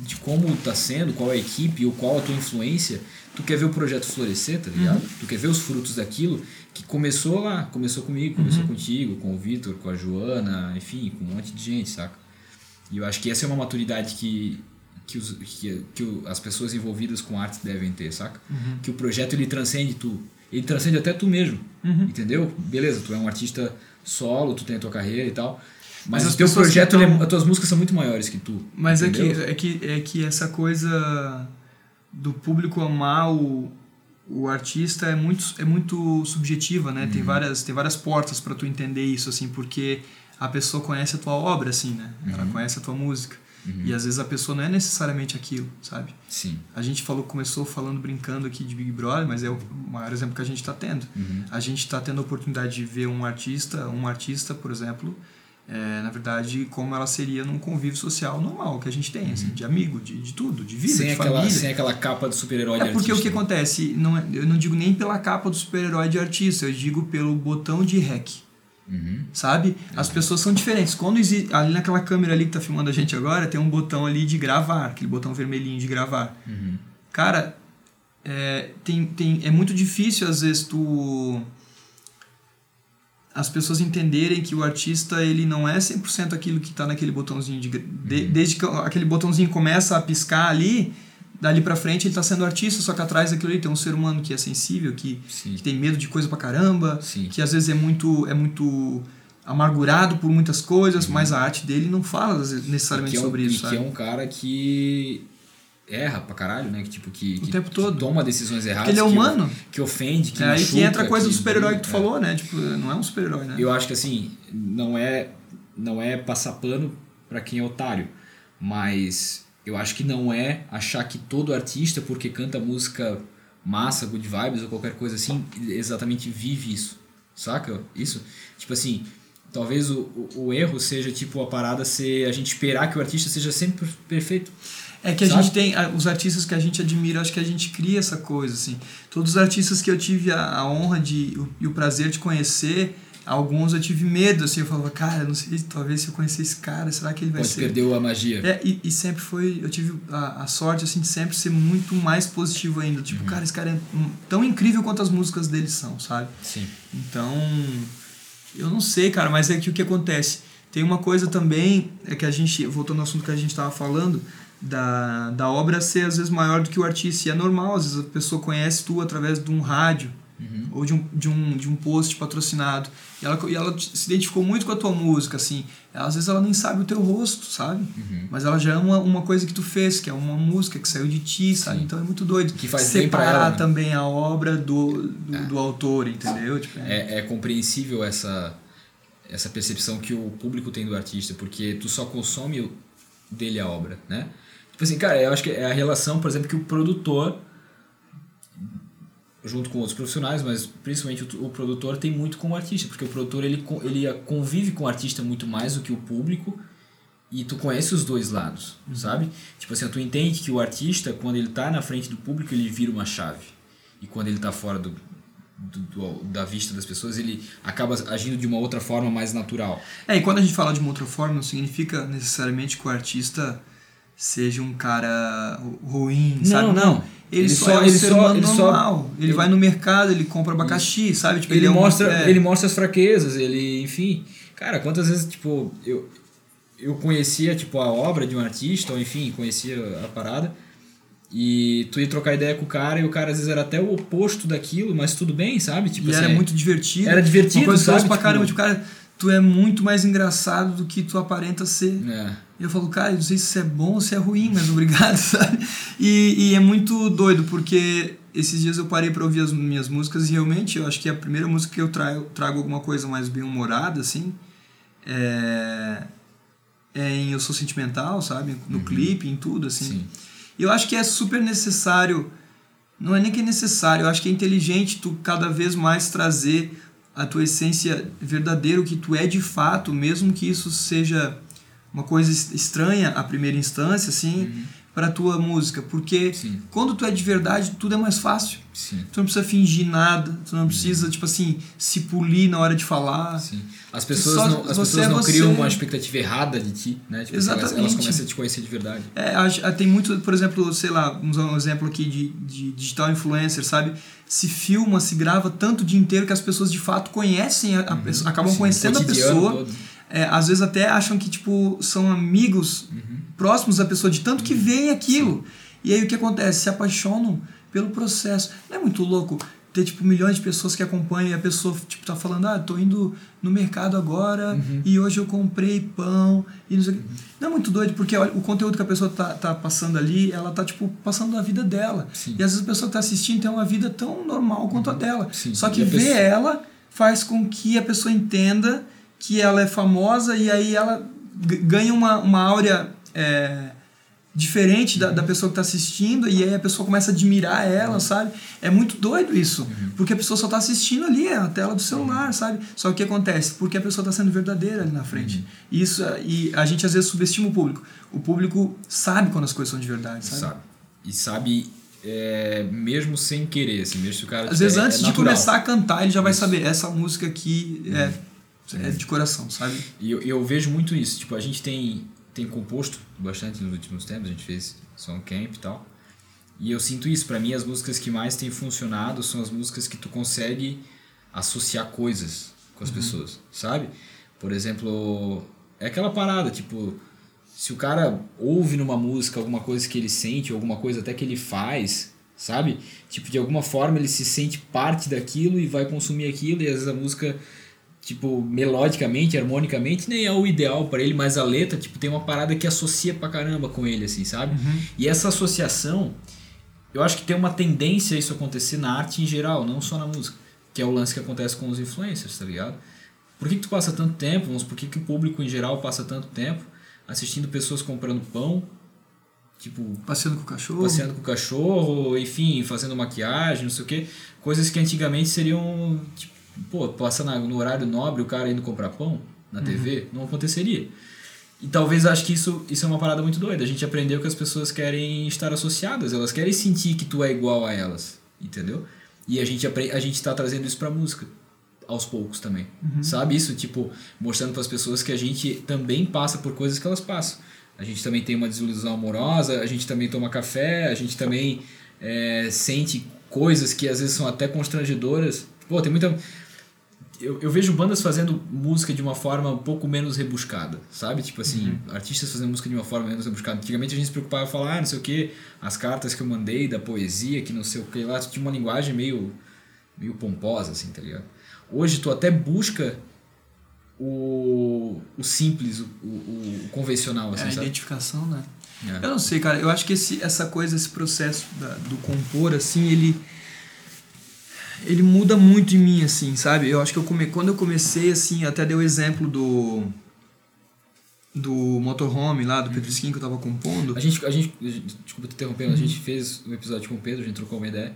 de como tá sendo, qual é a equipe ou qual a tua influência, tu quer ver o projeto florescer, tá ligado? Uhum. Tu quer ver os frutos daquilo que começou lá, começou comigo, começou uhum. contigo, com o Vitor, com a Joana, enfim, com um monte de gente, saca? E eu acho que essa é uma maturidade que que, os, que, que as pessoas envolvidas com arte devem ter, saca? Uhum. Que o projeto ele transcende tu. Ele transcende até tu mesmo, uhum. entendeu? Beleza, tu é um artista solo, tu tem a tua carreira e tal. Mas, mas o teu projeto, tão... é, as tuas músicas são muito maiores que tu. Mas é que, é, que, é que essa coisa do público amar o, o artista é muito, é muito subjetiva, né? Uhum. Tem, várias, tem várias portas para tu entender isso, assim, porque a pessoa conhece a tua obra, assim, né? Ela uhum. conhece a tua música. Uhum. E às vezes a pessoa não é necessariamente aquilo, sabe? Sim. A gente falou, começou falando, brincando aqui de Big Brother, mas é o maior exemplo que a gente está tendo. Uhum. A gente está tendo a oportunidade de ver um artista, um artista, por exemplo, é, na verdade, como ela seria num convívio social normal que a gente tem, assim, uhum. assim, de amigo, de, de tudo, de vida, sem de aquela, família. Sem aquela capa do super-herói é de porque o que acontece, não, é, eu não digo nem pela capa do super-herói de artista, eu digo pelo botão de rec. Uhum. Sabe? As pessoas são diferentes. Quando existe, ali naquela câmera ali que tá filmando a gente agora, tem um botão ali de gravar, aquele botão vermelhinho de gravar. Uhum. Cara, é, tem, tem, é muito difícil às vezes tu as pessoas entenderem que o artista ele não é 100% aquilo que está naquele botãozinho de, de uhum. desde que aquele botãozinho começa a piscar ali dali para frente ele está sendo artista, só que atrás daquilo ali tem um ser humano que é sensível, que, que tem medo de coisa pra caramba, Sim. que às vezes é muito é muito amargurado por muitas coisas, uhum. mas a arte dele não fala necessariamente é um, sobre isso. E que é um cara que erra pra caralho, né? Que tipo que, o tempo todo. toma decisões erradas. Porque ele é humano. Que, que ofende, que é aí que entra a coisa que, do super-herói que tu é. falou, né? Tipo, não é um super-herói, né? Eu acho que assim, não é não é passar pano para quem é otário, mas eu acho que não é achar que todo artista, porque canta música massa, good vibes ou qualquer coisa assim, exatamente vive isso. Saca? Isso? Tipo assim, talvez o, o, o, erro seja tipo a parada ser a gente esperar que o artista seja sempre perfeito. É que a sabe? gente tem os artistas que a gente admira, acho que a gente cria essa coisa assim. Todos os artistas que eu tive a, a honra de o, e o prazer de conhecer, Alguns eu tive medo, assim, eu falava, cara, não sei, talvez se eu conhecer esse cara, será que ele vai Pode ser... perdeu a magia. É, e, e sempre foi, eu tive a, a sorte, assim, de sempre ser muito mais positivo ainda. Tipo, uhum. cara, esse cara é tão incrível quanto as músicas dele são, sabe? Sim. Então, eu não sei, cara, mas é que o que acontece? Tem uma coisa também, é que a gente, voltando ao assunto que a gente estava falando, da, da obra ser às vezes maior do que o artista. E é normal, às vezes a pessoa conhece tu através de um rádio, uhum. ou de um, de, um, de um post patrocinado. E ela, e ela se identificou muito com a tua música, assim. Ela, às vezes ela nem sabe o teu rosto, sabe? Uhum. Mas ela já ama uma coisa que tu fez, que é uma música que saiu de ti, sabe? Sim. Então é muito doido. Que faz Separar ela, né? também a obra do, do, é. do autor, entendeu? Tipo, é... é, é compreensível essa, essa percepção que o público tem do artista, porque tu só consome dele a obra, né? Tipo assim, cara, eu acho que é a relação, por exemplo, que o produtor junto com outros profissionais, mas principalmente o, o, produtor tem muito com o artista, porque o produtor ele, ele convive com o artista muito mais do que o público e tu conhece os dois lados, uhum. sabe? Tipo assim, tu entende que o artista, quando ele tá na frente do público, ele vira uma chave. E quando ele tá fora do, do, do, da vista das pessoas, ele acaba agindo de uma outra forma mais natural. É, e quando a gente fala de uma outra forma, não significa necessariamente que o artista seja um cara ruim, não, sabe? Não, ele, ele só, é um ele ser só, ele normal. Só, ele, vai no mercado, ele compra abacaxi, sabe? Tipo, ele, ele é mostra, é. ele mostra as fraquezas, ele, enfim. Cara, quantas vezes, tipo, eu, eu conhecia, tipo, a obra de um artista, ou enfim, conhecia a parada, e tu ia trocar ideia com o cara, e o cara às vezes era até o oposto daquilo, mas tudo bem, sabe? Tipo, e assim, era muito divertido. Era divertido, Uma coisa sabe? pra tipo, caramba, tipo, cara, tu é muito mais engraçado do que tu aparenta ser. É. E eu falo, cara, não sei se isso é bom ou se é ruim, mas obrigado, sabe? E, e é muito doido, porque esses dias eu parei para ouvir as minhas músicas e realmente eu acho que a primeira música que eu trago, trago alguma coisa mais bem-humorada, assim, é, é em Eu Sou Sentimental, sabe? No uhum. clipe, em tudo, assim. Sim. E eu acho que é super necessário, não é nem que é necessário, eu acho que é inteligente tu cada vez mais trazer a tua essência verdadeira, o que tu é de fato, mesmo que isso seja uma coisa estranha à primeira instância, assim, uhum. para tua música, porque Sim. quando tu é de verdade, tudo é mais fácil. Sim. Tu não precisa fingir nada, tu não precisa, tipo assim, se polir na hora de falar. Sim. As pessoas Só não, as você pessoas é não você. criam uma expectativa errada de ti, né? Tipo, assim, elas, Exatamente. começam a te conhecer de verdade. É, tem muito, por exemplo, sei lá, vamos usar um exemplo aqui de, de digital influencer, sabe? Se filma, se grava tanto o dia inteiro que as pessoas de fato conhecem a, a pessoa, acabam Uhum. Sim, conhecendo a pessoa. todo. É, às vezes até acham que, tipo, são amigos Uhum. próximos da pessoa, de tanto que veem aquilo. E aí o que acontece? Se apaixonam pelo processo. Não é muito louco ter, tipo, milhões de pessoas que acompanham e a pessoa, tipo, tá falando, ah, tô indo no mercado agora Uhum. e hoje eu comprei pão e não sei quê. Não é muito doido, porque olha, o conteúdo que a pessoa tá, tá passando ali, ela tá, tipo, passando a vida dela. Sim. E às vezes a pessoa que tá assistindo tem uma vida tão normal quanto a dela. Sim. Só que ver pessoa- ela faz com que a pessoa entenda que ela é famosa e aí ela ganha uma, uma áurea é, diferente da, da pessoa que está assistindo e aí a pessoa começa a admirar ela, sabe? É muito doido isso, porque a pessoa só está assistindo ali, é a tela do celular, sabe? Só que o que acontece? Porque a pessoa está sendo verdadeira ali na frente. Isso, é- e a gente às vezes subestima o público. O público sabe quando as coisas são de verdade, sabe? Sabe? E sabe, é, mesmo sem querer, assim, mesmo se o cara. Às vezes é- antes é de começar a cantar, ele já vai Isso. saber, essa música aqui é, é de coração, sabe? E eu, eu vejo muito isso. Tipo, a gente tem, tem composto bastante nos últimos tempos, a gente fez Song Camp e tal. E eu sinto isso. Pra mim, as músicas que mais têm funcionado são as músicas que tu consegue associar coisas com as pessoas, sabe? Por exemplo, é aquela parada, tipo, se o cara ouve numa música alguma coisa que ele sente, alguma coisa até que ele faz, sabe? Tipo, de alguma forma ele se sente parte daquilo e vai consumir aquilo, e às vezes a música tipo, melodicamente, harmonicamente, nem é o ideal para ele, mas a letra, tipo, tem uma parada que associa pra caramba com ele, assim, sabe? E essa associação, eu acho que tem uma tendência a isso acontecer na arte em geral, não só na música, que é o lance que acontece com os influencers, tá ligado? Por que, que tu passa tanto tempo, vamos, por que, que o público em geral passa tanto tempo assistindo pessoas comprando pão, tipo, Passeando com o cachorro. passeando com o cachorro, enfim, fazendo maquiagem, não sei o quê. Coisas que antigamente seriam, tipo, pô, passa na- no horário nobre o cara indo comprar pão na TV, não aconteceria. E talvez acho que isso, isso é uma parada muito doida. A gente aprendeu que as pessoas querem estar associadas, elas querem sentir que tu é igual a elas, entendeu? E a gente a gente tá trazendo isso pra música aos poucos também. Sabe isso, tipo, mostrando para as pessoas que a gente também passa por coisas que elas passam. A gente também tem uma desilusão amorosa, a gente também toma café, a gente também é, sente coisas que às vezes são até constrangedoras. Pô, tem muita eu, eu vejo bandas fazendo música de uma forma um pouco menos rebuscada, sabe? Tipo assim, artistas fazendo música de uma forma menos rebuscada. Antigamente a gente se preocupava em falar, ah, não sei o que, as cartas que eu mandei da poesia, que não sei o que lá, tinha uma linguagem meio, meio pomposa, assim, tá ligado? Hoje tu até busca o, o simples, o, o, o convencional, É assim, a sabe? identificação, né? É. Eu não sei, cara. Eu acho que esse, essa coisa, esse processo da- do compor, assim, ele. Ele muda muito em mim, assim, sabe? Eu acho que eu come, quando eu comecei, assim, até dei o exemplo do. Do motorhome lá, do Pedro Skin que eu tava compondo. A gente, a gente, desculpa te interrompendo, a gente fez um episódio com o Pedro, a gente trocou uma ideia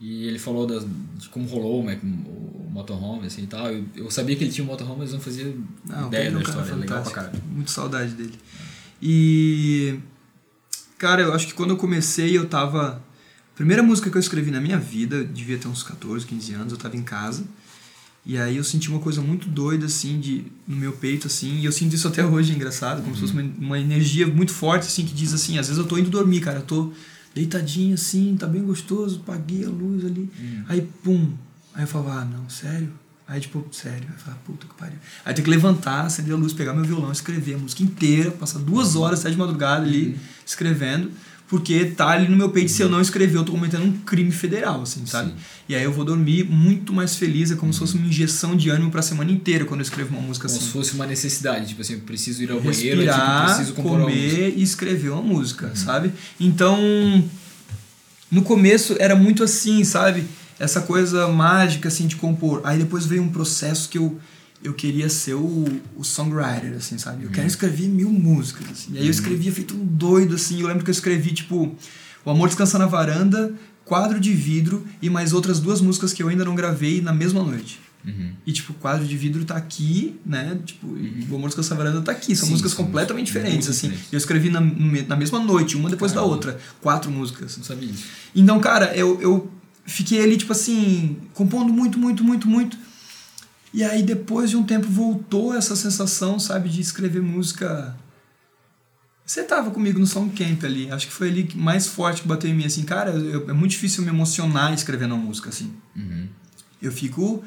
e ele falou das, de como rolou né, o motorhome assim e tal. Eu, eu sabia que ele tinha um motorhome, mas não fazia Não, o ideia é da história. Legal pra caralho. Muito saudade dele. E. Cara, eu acho que quando eu comecei, eu tava. Primeira música que eu escrevi na minha vida, devia ter uns 14, 15 anos, eu tava em casa. E aí eu senti uma coisa muito doida, assim, de, no meu peito, assim, e eu sinto isso até hoje, engraçado, como se fosse uma, uma energia muito forte, assim, que diz assim, às vezes eu tô indo dormir, cara, eu tô deitadinho, assim, tá bem gostoso, paguei a luz ali, aí pum, aí eu falava, ah, não, sério? Aí, tipo, sério, aí eu falava, puta que pariu. Aí tem que levantar, acender a luz, pegar meu violão, escrever a música inteira, passar duas horas, até de madrugada ali, escrevendo, porque tá ali no meu peito, se eu não escrever, eu tô cometendo um crime federal, assim, sabe? Sim. E aí eu vou dormir muito mais feliz, é como se fosse uma injeção de ânimo pra semana inteira quando eu escrevo uma música Como assim. se fosse uma necessidade, tipo assim, eu preciso ir ao banheiro, Respirar, tipo, preciso compor uma música. comer e escrever uma música, sabe? Então, no começo era muito assim, sabe? Essa coisa mágica, assim, de compor. Aí depois veio um processo que eu, eu queria ser o, o songwriter, assim, sabe? Eu quero escrever mil músicas, assim. E aí eu escrevia feito um doido, assim. Eu lembro que eu escrevi, tipo, O Amor Descansa na Varanda, Quadro de Vidro e mais outras duas músicas que eu ainda não gravei na mesma noite. Uhum. E, tipo, o quadro de vidro tá aqui, né? Tipo, Uhum. o Amor Descansa na Varanda tá aqui. São Sim, músicas são completamente diferentes, assim. diferentes. Eu escrevi na, na mesma noite, uma depois da Caramba. outra. Quatro músicas. Não sabia disso. Então, cara, eu, eu fiquei ali, tipo assim, compondo muito, muito, muito, muito. E aí, depois de um tempo, voltou essa sensação, sabe, de escrever música. Você tava comigo no Song Camp ali. Acho que foi ali que mais forte que bateu em mim, assim, cara, eu- é muito difícil me emocionar escrevendo uma música, assim. Uhum. Eu fico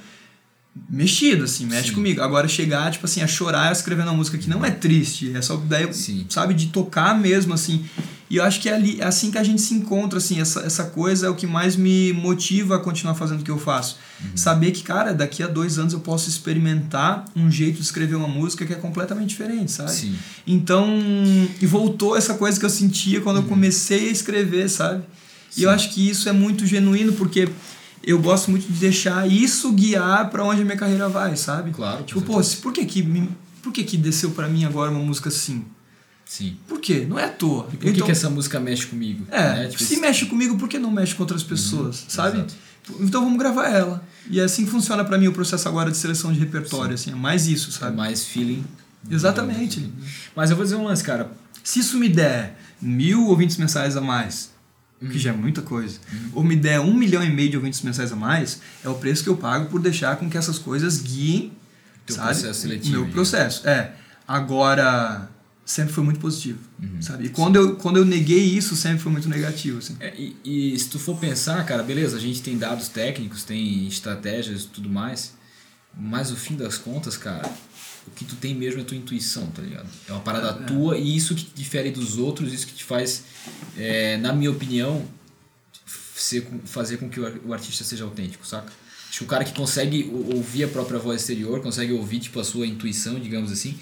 mexido, assim, mexe Sim. comigo. Agora, chegar, tipo assim, a chorar escrevendo uma música que não é triste, é só daí, Sim. sabe, de tocar mesmo, assim. E eu acho que é, ali, é assim que a gente se encontra, assim, essa, essa coisa é o que mais me motiva a continuar fazendo o que eu faço. Uhum. Saber que, cara, daqui a dois anos eu posso experimentar um jeito de escrever uma música que é completamente diferente, sabe? Sim. Então, e voltou essa coisa que eu sentia quando eu comecei a escrever, sabe? E eu Uhum. Sim. acho que isso é muito genuíno porque eu gosto muito de deixar isso guiar pra onde a minha carreira vai, sabe? Claro, Tipo, pô, por que que por que que desceu pra mim agora uma música assim? Sim. Por quê? Não é à toa. E por que, que essa música mexe comigo? É, né? Tipo, se mexe comigo, por que não mexe com outras pessoas, sabe? exato. Então vamos gravar ela. E é assim funciona pra mim o processo agora de seleção de repertório, assim, é mais isso, É sabe? mais feeling. Exatamente. Mas eu vou dizer um lance, cara. Se isso me der mil ouvintes mensais a mais, Uhum. que já é muita coisa, ou me der um milhão e meio de ouvintes mensais a mais, é o preço que eu pago por deixar com que essas coisas guiem Teu sabe? processo seletivo, o meu processo. É. Agora, sempre foi muito positivo, Uhum. sabe? E quando eu, quando eu neguei isso, sempre foi muito negativo, assim. É, e, e se tu for pensar, cara, beleza, a gente tem dados técnicos, tem estratégias e tudo mais, mas no fim das contas, cara, o que tu tem mesmo é tua intuição, tá ligado? É uma parada tua e isso que te difere dos outros, isso que te faz, é, na minha opinião, ser, fazer com que o ar- o artista seja autêntico, saca? Acho que o cara que consegue ou- ouvir a própria voz exterior, consegue ouvir tipo a sua intuição, digamos assim,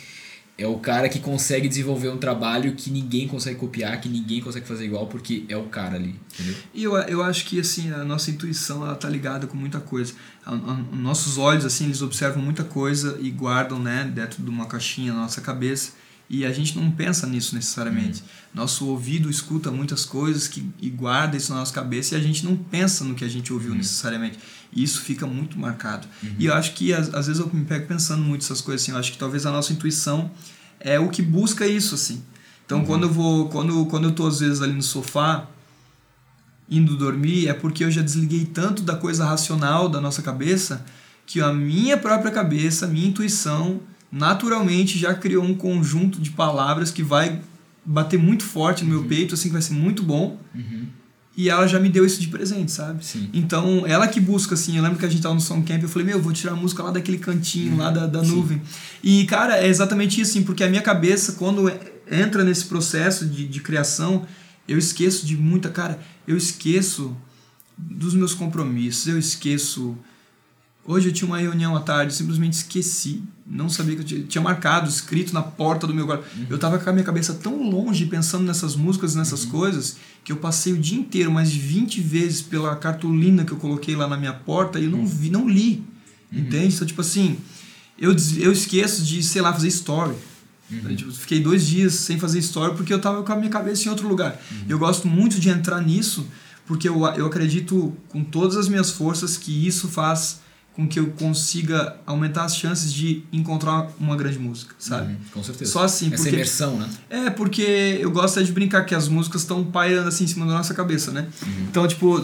é o cara que consegue desenvolver um trabalho que ninguém consegue copiar, que ninguém consegue fazer igual, porque é o cara ali, entendeu? E eu, eu acho que assim a nossa intuição ela tá ligada com muita coisa. A- a- nossos olhos assim eles observam muita coisa e guardam né dentro de uma caixinha na nossa cabeça e a gente não pensa nisso necessariamente. Nosso ouvido escuta muitas coisas que e guarda isso na nossa cabeça e a gente não pensa no que a gente ouviu necessariamente. E isso fica muito marcado. E eu acho que às, às vezes eu me pego pensando muito essas coisas assim. Eu acho que talvez a nossa intuição é o que busca isso assim. Então quando eu vou quando quando eu tô às vezes ali no sofá indo dormir é porque eu já desliguei tanto da coisa racional da nossa cabeça que a minha própria cabeça, a minha intuição, naturalmente já criou um conjunto de palavras que vai bater muito forte no meu peito, assim, que vai ser muito bom. E ela já me deu isso de presente, sabe? Sim. Então, ela que busca, assim, eu lembro que a gente tava no Song Camp, eu falei, meu, eu vou tirar a música lá daquele cantinho, lá da, da Sim. nuvem. E, cara, é exatamente isso, assim, porque a minha cabeça, quando entra nesse processo de, de criação, eu esqueço de muita, cara, eu esqueço dos meus compromissos, eu esqueço. Hoje eu tinha uma reunião à tarde, simplesmente esqueci. Não sabia que eu tinha, tinha marcado, escrito na porta do meu quarto. Eu tava com a minha cabeça tão longe pensando nessas músicas, nessas coisas, que eu passei o dia inteiro, mais de 20 vezes pela cartolina que eu coloquei lá na minha porta e eu não vi, não li. Entende? Então, tipo assim, eu, eu esqueço de, sei lá, fazer story. Eu, tipo, fiquei dois dias sem fazer story porque eu tava com a minha cabeça em outro lugar. Eu gosto muito de entrar nisso porque eu, eu acredito com todas as minhas forças que isso faz com que eu consiga aumentar as chances de encontrar uma grande música, sabe? Uhum, com certeza. Só assim, Essa porque imersão, né? é, porque eu gosto é de brincar que as músicas estão pairando assim em cima da nossa cabeça, né? Então, tipo,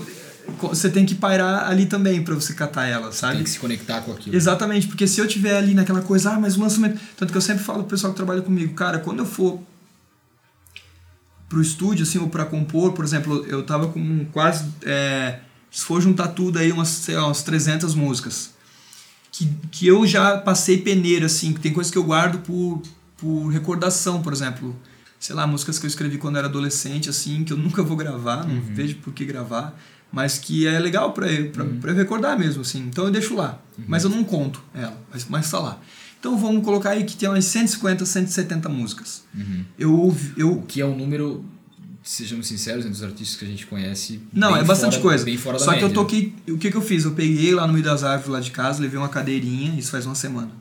você tem que pairar ali também pra você catar ela, sabe? Tem que se conectar com aquilo. Exatamente, porque se eu tiver ali naquela coisa, ah, mas o lançamento. Tanto que eu sempre falo pro pessoal que trabalha comigo, cara, quando eu for pro estúdio, assim, ou pra compor, por exemplo, eu tava com quase. é, se for juntar tudo aí, umas, sei lá, umas 300 músicas. Que, que eu já passei peneira, assim, que tem coisas que eu guardo por, por recordação, por exemplo. Sei lá, músicas que eu escrevi quando era adolescente, assim, que eu nunca vou gravar, não vejo por que gravar, mas que é legal pra eu, pra, pra eu recordar mesmo, assim. Então eu deixo lá. Mas eu não conto ela, mas, mas tá lá. Então vamos colocar aí que tem umas 150, 170 músicas. Uhum. Eu ouvi. Eu, O que é um número, sejamos sinceros, entre os artistas que a gente conhece. Não, bem é bastante fora- coisa. Bem fora da Só que eu toquei. O que, que eu fiz? Eu peguei lá no meio das árvores lá de casa, levei uma cadeirinha, isso faz uma semana.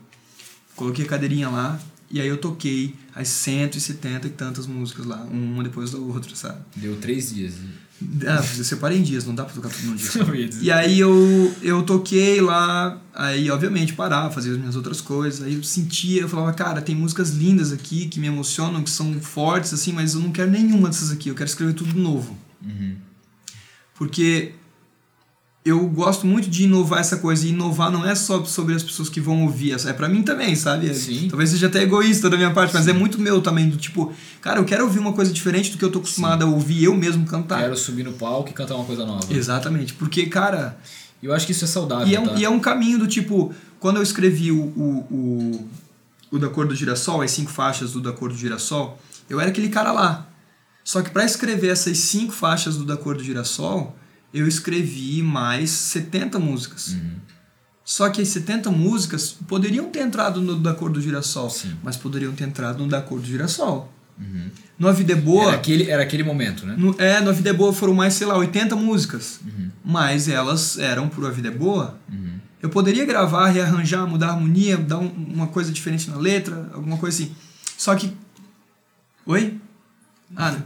Coloquei a cadeirinha lá E aí eu toquei as 170 e tantas músicas lá, uma depois da outra, sabe? Deu três dias. Ah, eu separei em dias, não dá pra tocar tudo num dia. E aí eu, eu toquei lá, aí obviamente parava, fazia as minhas outras coisas, aí eu sentia, eu falava, cara, tem músicas lindas aqui que me emocionam, que são fortes, assim, mas eu não quero nenhuma dessas aqui, eu quero escrever tudo novo. Uhum. Porque eu gosto muito de inovar essa coisa, e inovar não é só sobre as pessoas que vão ouvir, é pra mim também, sabe? É- Sim. Talvez seja até egoísta da minha parte, mas é muito meu também, do tipo, cara, eu quero ouvir uma coisa diferente do que eu tô acostumado a ouvir eu mesmo cantar. Quero subir no palco e cantar uma coisa nova. Exatamente, porque, cara, Eu acho que isso é saudável. E é, um, tá? e é um caminho do tipo, quando eu escrevi o, o, o, o Da Cor do Girassol, as cinco faixas do Da Cor do Girassol, eu era aquele cara lá. Só que para escrever essas cinco faixas do Da Cor do Girassol, eu escrevi mais 70 músicas. Uhum. Só que as 70 músicas poderiam ter entrado no Da Cor do Girassol, Sim. mas poderiam ter entrado no Da Cor do Girassol. Uhum. No A Vida é Boa, Era, aquele, era aquele momento, né? no, é, no A Vida é Boa foram mais, sei lá, 80 músicas. Uhum. Mas elas eram pro A Vida é Boa. Uhum. Eu poderia gravar, rearranjar, mudar a harmonia, dar um- uma coisa diferente na letra, alguma coisa assim. Só que. Oi? Ah, não.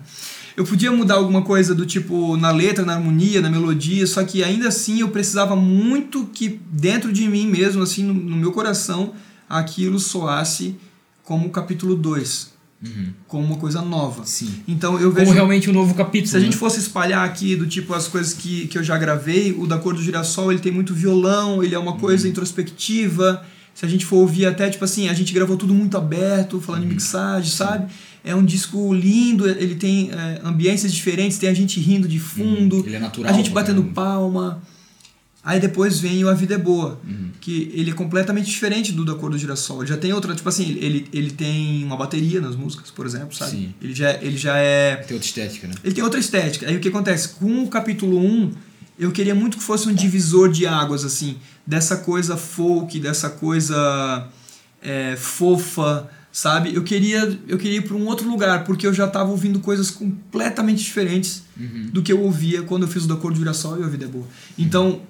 Eu podia mudar alguma coisa do tipo na letra, na harmonia, na melodia, só que ainda assim eu precisava muito que dentro de mim mesmo, assim, no, no meu coração, aquilo soasse como o capítulo 2, Uhum. como uma coisa nova. Sim. Então eu Como vejo. realmente um novo capítulo. Se a gente né? fosse espalhar aqui do tipo as coisas que, que eu já gravei, o da Cor do Girassol ele tem muito violão, ele é uma coisa introspectiva. Se a gente for ouvir até, tipo assim, a gente gravou tudo muito aberto, falando em mixagem, sabe? É um disco lindo, ele tem é, ambiências diferentes, tem a gente rindo de fundo, Ele é natural. a gente batendo palma. Aí depois vem o A Vida é Boa, Uhum. que ele é completamente diferente do da Cor do Girassol. Ele já tem outra, tipo assim, ele, ele tem uma bateria nas músicas, por exemplo, sabe? Sim. Ele já, ele já é Tem outra estética, né? ele tem outra estética. Aí o que acontece? Com o capítulo 1, eu queria muito que fosse um divisor de águas, assim, dessa coisa folk, dessa coisa é, fofa, sabe? Eu queria, eu queria ir para um outro lugar, porque eu já estava ouvindo coisas completamente diferentes Uhum. do que eu ouvia quando eu fiz o da Cor do Girassol e a Vida é Boa. Então,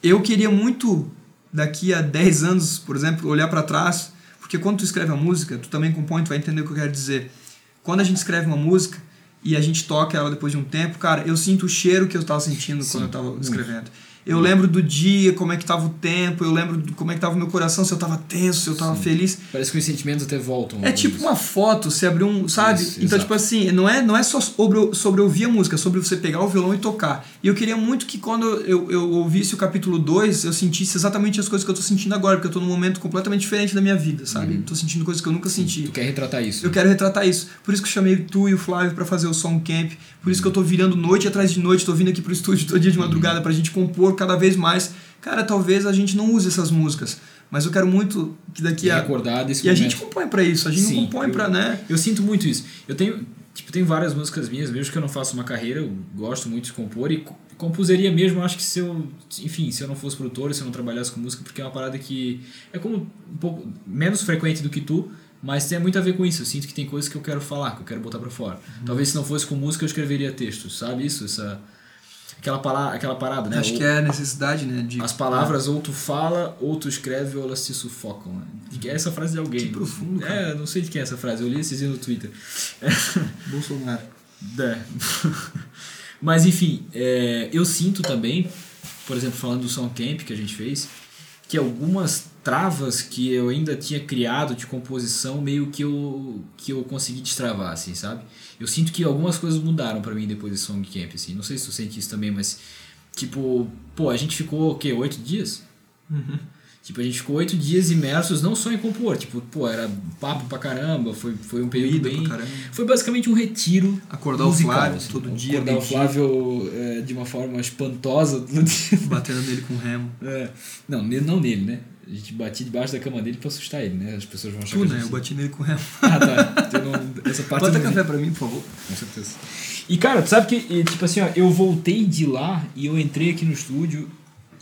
eu queria muito, daqui a 10 anos, por exemplo, olhar para trás, porque quando tu escreve a música, tu também compõe, tu vai entender o que eu quero dizer. Quando a gente escreve uma música e a gente toca ela depois de um tempo, cara, eu sinto o cheiro que eu estava sentindo Sim, quando eu estava escrevendo. Eu lembro do dia, como é que tava o tempo, eu lembro de como é que tava o meu coração, se eu tava tenso, se eu tava Sim. feliz. Parece que os sentimentos até voltam. É tipo uma foto, você abrir um, sabe? Isso, então, exato. tipo assim, não é, não é só sobre, sobre ouvir a música, é sobre você pegar o violão e tocar. E eu queria muito que quando eu, eu ouvisse o capítulo 2, eu sentisse exatamente as coisas que eu tô sentindo agora, porque eu tô num momento completamente diferente da minha vida, sabe? Uhum. Tô sentindo coisas que eu nunca senti. Tu quer retratar isso. Eu quero retratar isso. Por isso que eu chamei tu e o Flávio pra fazer o Song Camp. Por isso que eu tô virando noite atrás de noite, tô vindo aqui pro estúdio todo dia de madrugada pra gente compor cada vez mais. Cara, talvez a gente não use essas músicas, mas eu quero muito que daqui a recordar desse e a momento. gente compõe pra isso, a gente Sim, não compõe pra, né? Eu sinto muito isso. Eu tenho, tipo, tem várias músicas minhas, mesmo que eu não faça uma carreira, eu gosto muito de compor e co- compuseria mesmo, acho que se eu, enfim, se eu não fosse produtor, se eu não trabalhasse com música, porque é uma parada que é como um pouco menos frequente do que tu, mas tem muito a ver com isso. Eu sinto que tem coisas que eu quero falar, que eu quero botar pra fora. Uhum. Talvez se não fosse com música eu escreveria textos, sabe isso? Essa aquela palavra, aquela parada, né? Acho Ou- que é a necessidade, né? De, as palavras ou tu fala ou tu escreve ou elas te sufocam. Né? É essa frase de alguém. Que profundo, É, não sei de quem é essa frase. Eu li esses dias no Twitter. Bolsonaro. É. Mas enfim, é, eu sinto também, por exemplo, falando do Song Camp que a gente fez, que algumas travas que eu ainda tinha criado de composição meio que eu, que eu consegui destravar, assim, sabe? Eu sinto que algumas coisas mudaram pra mim depois desse Song Camp, assim. Não sei se tu sente isso também, mas tipo, pô, a gente ficou o quê? Oito dias? Uhum. Tipo, a gente ficou oito dias imersos não só em compor, tipo, pô, era papo pra caramba, foi, foi um período Comida bem... Foi basicamente um retiro Acordar musical, o Flávio assim. todo dia, Acordar o Flávio é, de uma forma espantosa todo dia. batendo nele com remo. É. Não, não nele, né? A gente batia debaixo da cama dele pra assustar ele, né? As pessoas vão achar Tu, que né? Eu bati nele com remo. Ah, tá. Eu não- essa parte Bota vi. café pra mim, por favor. Com certeza. E cara, tu sabe que, tipo assim, ó, eu voltei de lá e eu entrei aqui no estúdio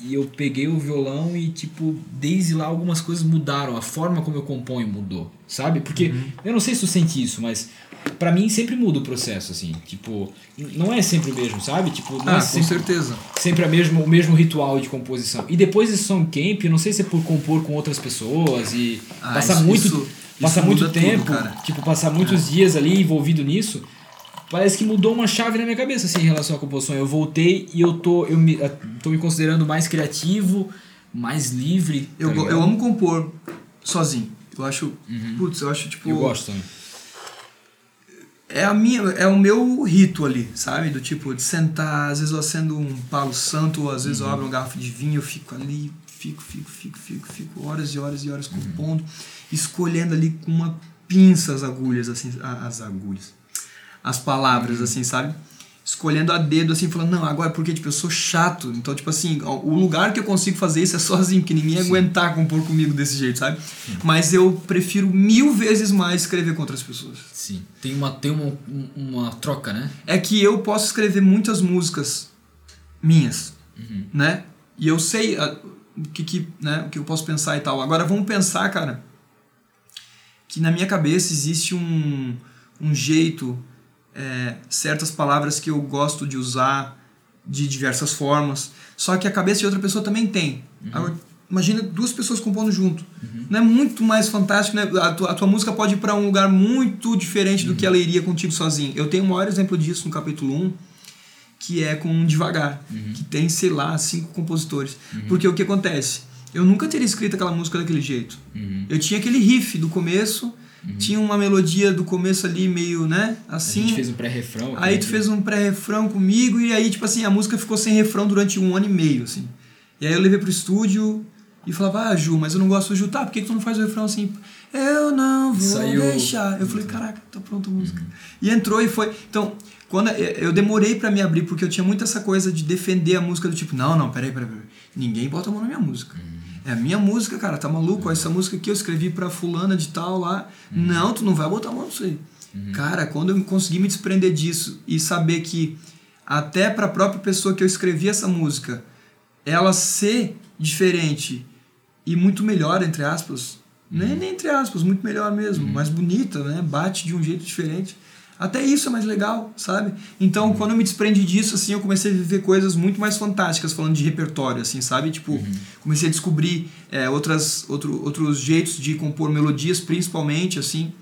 e eu peguei o violão e, tipo, desde lá algumas coisas mudaram. A forma como eu componho mudou, sabe? Porque eu não sei se tu sente isso, mas pra mim sempre muda o processo, assim. Tipo, não é sempre o mesmo, sabe? Tipo, não Ah, é com sempre, certeza. sempre a mesmo, o mesmo ritual de composição. E depois desse Song Camp, eu não sei se é por compor com outras pessoas e Ah, passar isso- muito. isso- passar Isso muito tempo, tudo, tipo, passar muitos dias ali envolvido nisso, parece que mudou uma chave na minha cabeça assim, em relação à composição. Eu voltei e eu tô, eu me, tô me considerando mais criativo, mais livre. Eu, tá go- ligado? eu amo compor sozinho. Eu acho. Putz, eu acho tipo. Eu gosto também. É, a minha, é o meu rito ali, sabe? Do tipo, de sentar, às vezes eu acendo um palo santo, ou às vezes eu abro uma garrafa de vinho, eu fico ali, fico, fico, fico, fico, fico horas e horas e horas compondo, escolhendo ali com uma pinça as agulhas, assim, as agulhas, as palavras, assim, sabe? Escolhendo a dedo, assim, falando, não, agora porque, tipo, eu sou chato, então, tipo assim, o lugar que eu consigo fazer isso é sozinho, porque ninguém ia aguentar compor comigo desse jeito, sabe? Mas eu prefiro mil vezes mais escrever com outras pessoas. Sim. Tem uma, tem uma, um- uma troca, né? é que eu posso escrever muitas músicas minhas, né? E eu sei ah, o que, que, né, o que eu posso pensar e tal. Agora vamos pensar, cara, que na minha cabeça existe um, um jeito, é, certas palavras que eu gosto de usar de diversas formas, só que a cabeça de outra pessoa também tem. Agora, imagina duas pessoas compondo junto. Não é muito mais fantástico, né? A tua, a tua música pode ir para um lugar muito diferente do que ela iria contigo sozinho. Eu tenho o maior exemplo disso no capítulo 1, que é com Devagar, que tem, sei lá, cinco compositores. Porque o que acontece? Eu nunca teria escrito aquela música daquele jeito. Uhum. Eu tinha aquele riff do começo, tinha uma melodia do começo ali meio, né? A Assim. gente fez um pré-refrão. Aí tu fez um pré-refrão comigo e aí, tipo assim, a música ficou sem refrão durante um ano e meio, assim. E aí eu levei pro estúdio e falava, ah, Ju, mas eu não gosto do Ju. Tá, por que que tu não faz o refrão assim? Eu não vou Saiu- deixar. Eu falei, caraca, tá pronta a música. E entrou e foi. Então, quando eu demorei pra me abrir, porque eu tinha muito essa coisa de defender a música do tipo, não, não, peraí, peraí, peraí. Ninguém bota a mão na minha música. É a minha música, cara, tá maluco? Essa música aqui eu escrevi pra fulana de tal lá. Não, tu não vai botar a mão nisso aí. Cara, quando eu consegui me desprender disso e saber que até pra própria pessoa que eu escrevi essa música, ela ser diferente e muito melhor, entre aspas, nem, nem entre aspas, muito melhor mesmo, mais bonita, né? Bate de um jeito diferente. Até isso é mais legal, sabe? Então, quando eu me desprendi disso, assim, eu comecei a viver coisas muito mais fantásticas, falando de repertório, assim, sabe? Tipo, comecei a descobrir é, outras, outro, outros jeitos de compor melodias, principalmente, assim.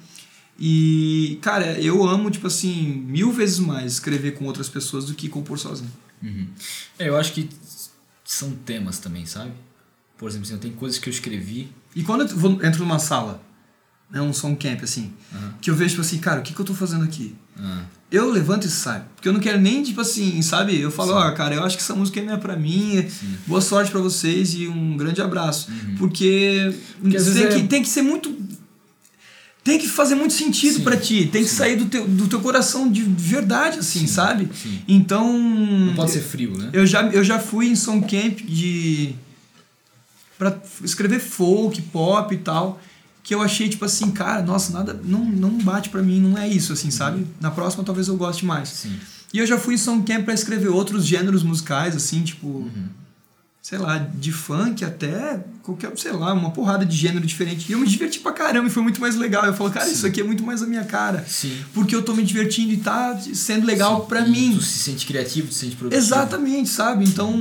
E, cara, eu amo, tipo assim, mil vezes mais escrever com outras pessoas do que compor sozinho. Uhum. É, eu acho que são temas também, sabe? Por exemplo, assim, tem coisas que eu escrevi. E quando eu entro numa sala, né, um som camp, assim, Aham. que eu vejo, tipo assim, cara, o que, que eu tô fazendo aqui? Ah, Eu levanto e saio. Porque eu não quero nem, tipo assim, sabe? Eu falo, ó, cara, eu acho que essa música não é pra mim. Boa sorte pra vocês e um grande abraço. Porque, Porque às tem, vezes que, é- tem que ser muito. Tem que fazer muito sentido Sim, pra ti. Tem que sim. sair do teu, do teu coração de verdade, assim, Sim, sabe? sim. Então. não pode ser frio, né? Eu já, eu já fui em som camp de. pra escrever folk, pop e tal. Que eu achei, tipo assim, cara, nossa, nada. Não, não bate pra mim, não é isso, assim, sabe? Na próxima talvez eu goste mais. Sim. E eu já fui em som camp pra escrever outros gêneros musicais, assim, tipo. Uhum. Sei lá, de funk até qualquer, sei lá, uma porrada de gênero diferente. E eu me diverti pra caramba e foi muito mais legal. Eu falo, cara, isso aqui é muito mais a minha cara. Sim. Porque eu tô me divertindo e tá sendo legal Sim. pra E mim. Tu se sente criativo, tu se sente produtivo. Exatamente, sabe? Então,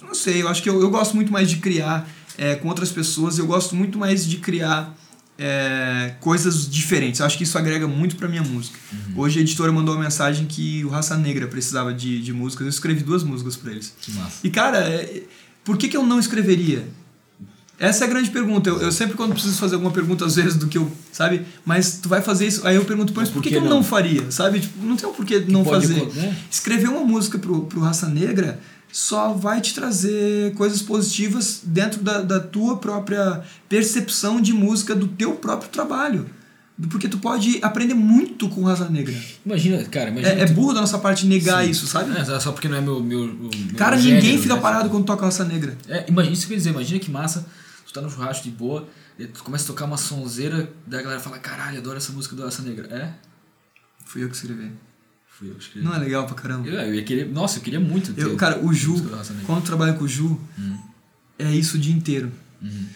não sei, eu acho que eu, eu gosto muito mais de criar é, com outras pessoas, eu gosto muito mais de criar é, coisas diferentes. Eu acho que isso agrega muito pra minha música. Uhum. Hoje a editora mandou uma mensagem que o Raça Negra precisava de, de músicas, eu escrevi duas músicas pra eles. Que massa. E cara, é, por que, que eu não escreveria? Essa é a grande pergunta. Eu, eu sempre, quando preciso fazer alguma pergunta, às vezes, do que eu. Sabe? Mas tu vai fazer isso. Aí eu pergunto, mas Mas por que, que que eu não não? faria? Sabe? Tipo, não tem um porquê não pode fazer. acon- né? Escrever uma música pro, pro Raça Negra só vai te trazer coisas positivas dentro da, da tua própria percepção de música, do teu próprio trabalho. Porque tu pode aprender muito com Raça Negra. Imagina, cara, imagina. É, é burro da nossa parte negar Sim. isso, sabe? É, só porque não é meu. meu, meu Cara, meu ninguém gênero, fica né? parado quando toca Raça Negra. É, imagina isso que eu ia dizer, imagina que massa, tu tá no churrasco de boa, e tu começa a tocar uma sonzeira, daí a galera fala, caralho, adoro essa música do Raça Negra. É? Fui eu que escrevi. Fui eu que escrevi. Não é legal pra caramba? Eu, eu ia querer. Nossa, eu queria muito ter. Eu, cara, o Ju, quando eu trabalho com o Ju, Hum. é isso o dia inteiro. Uhum.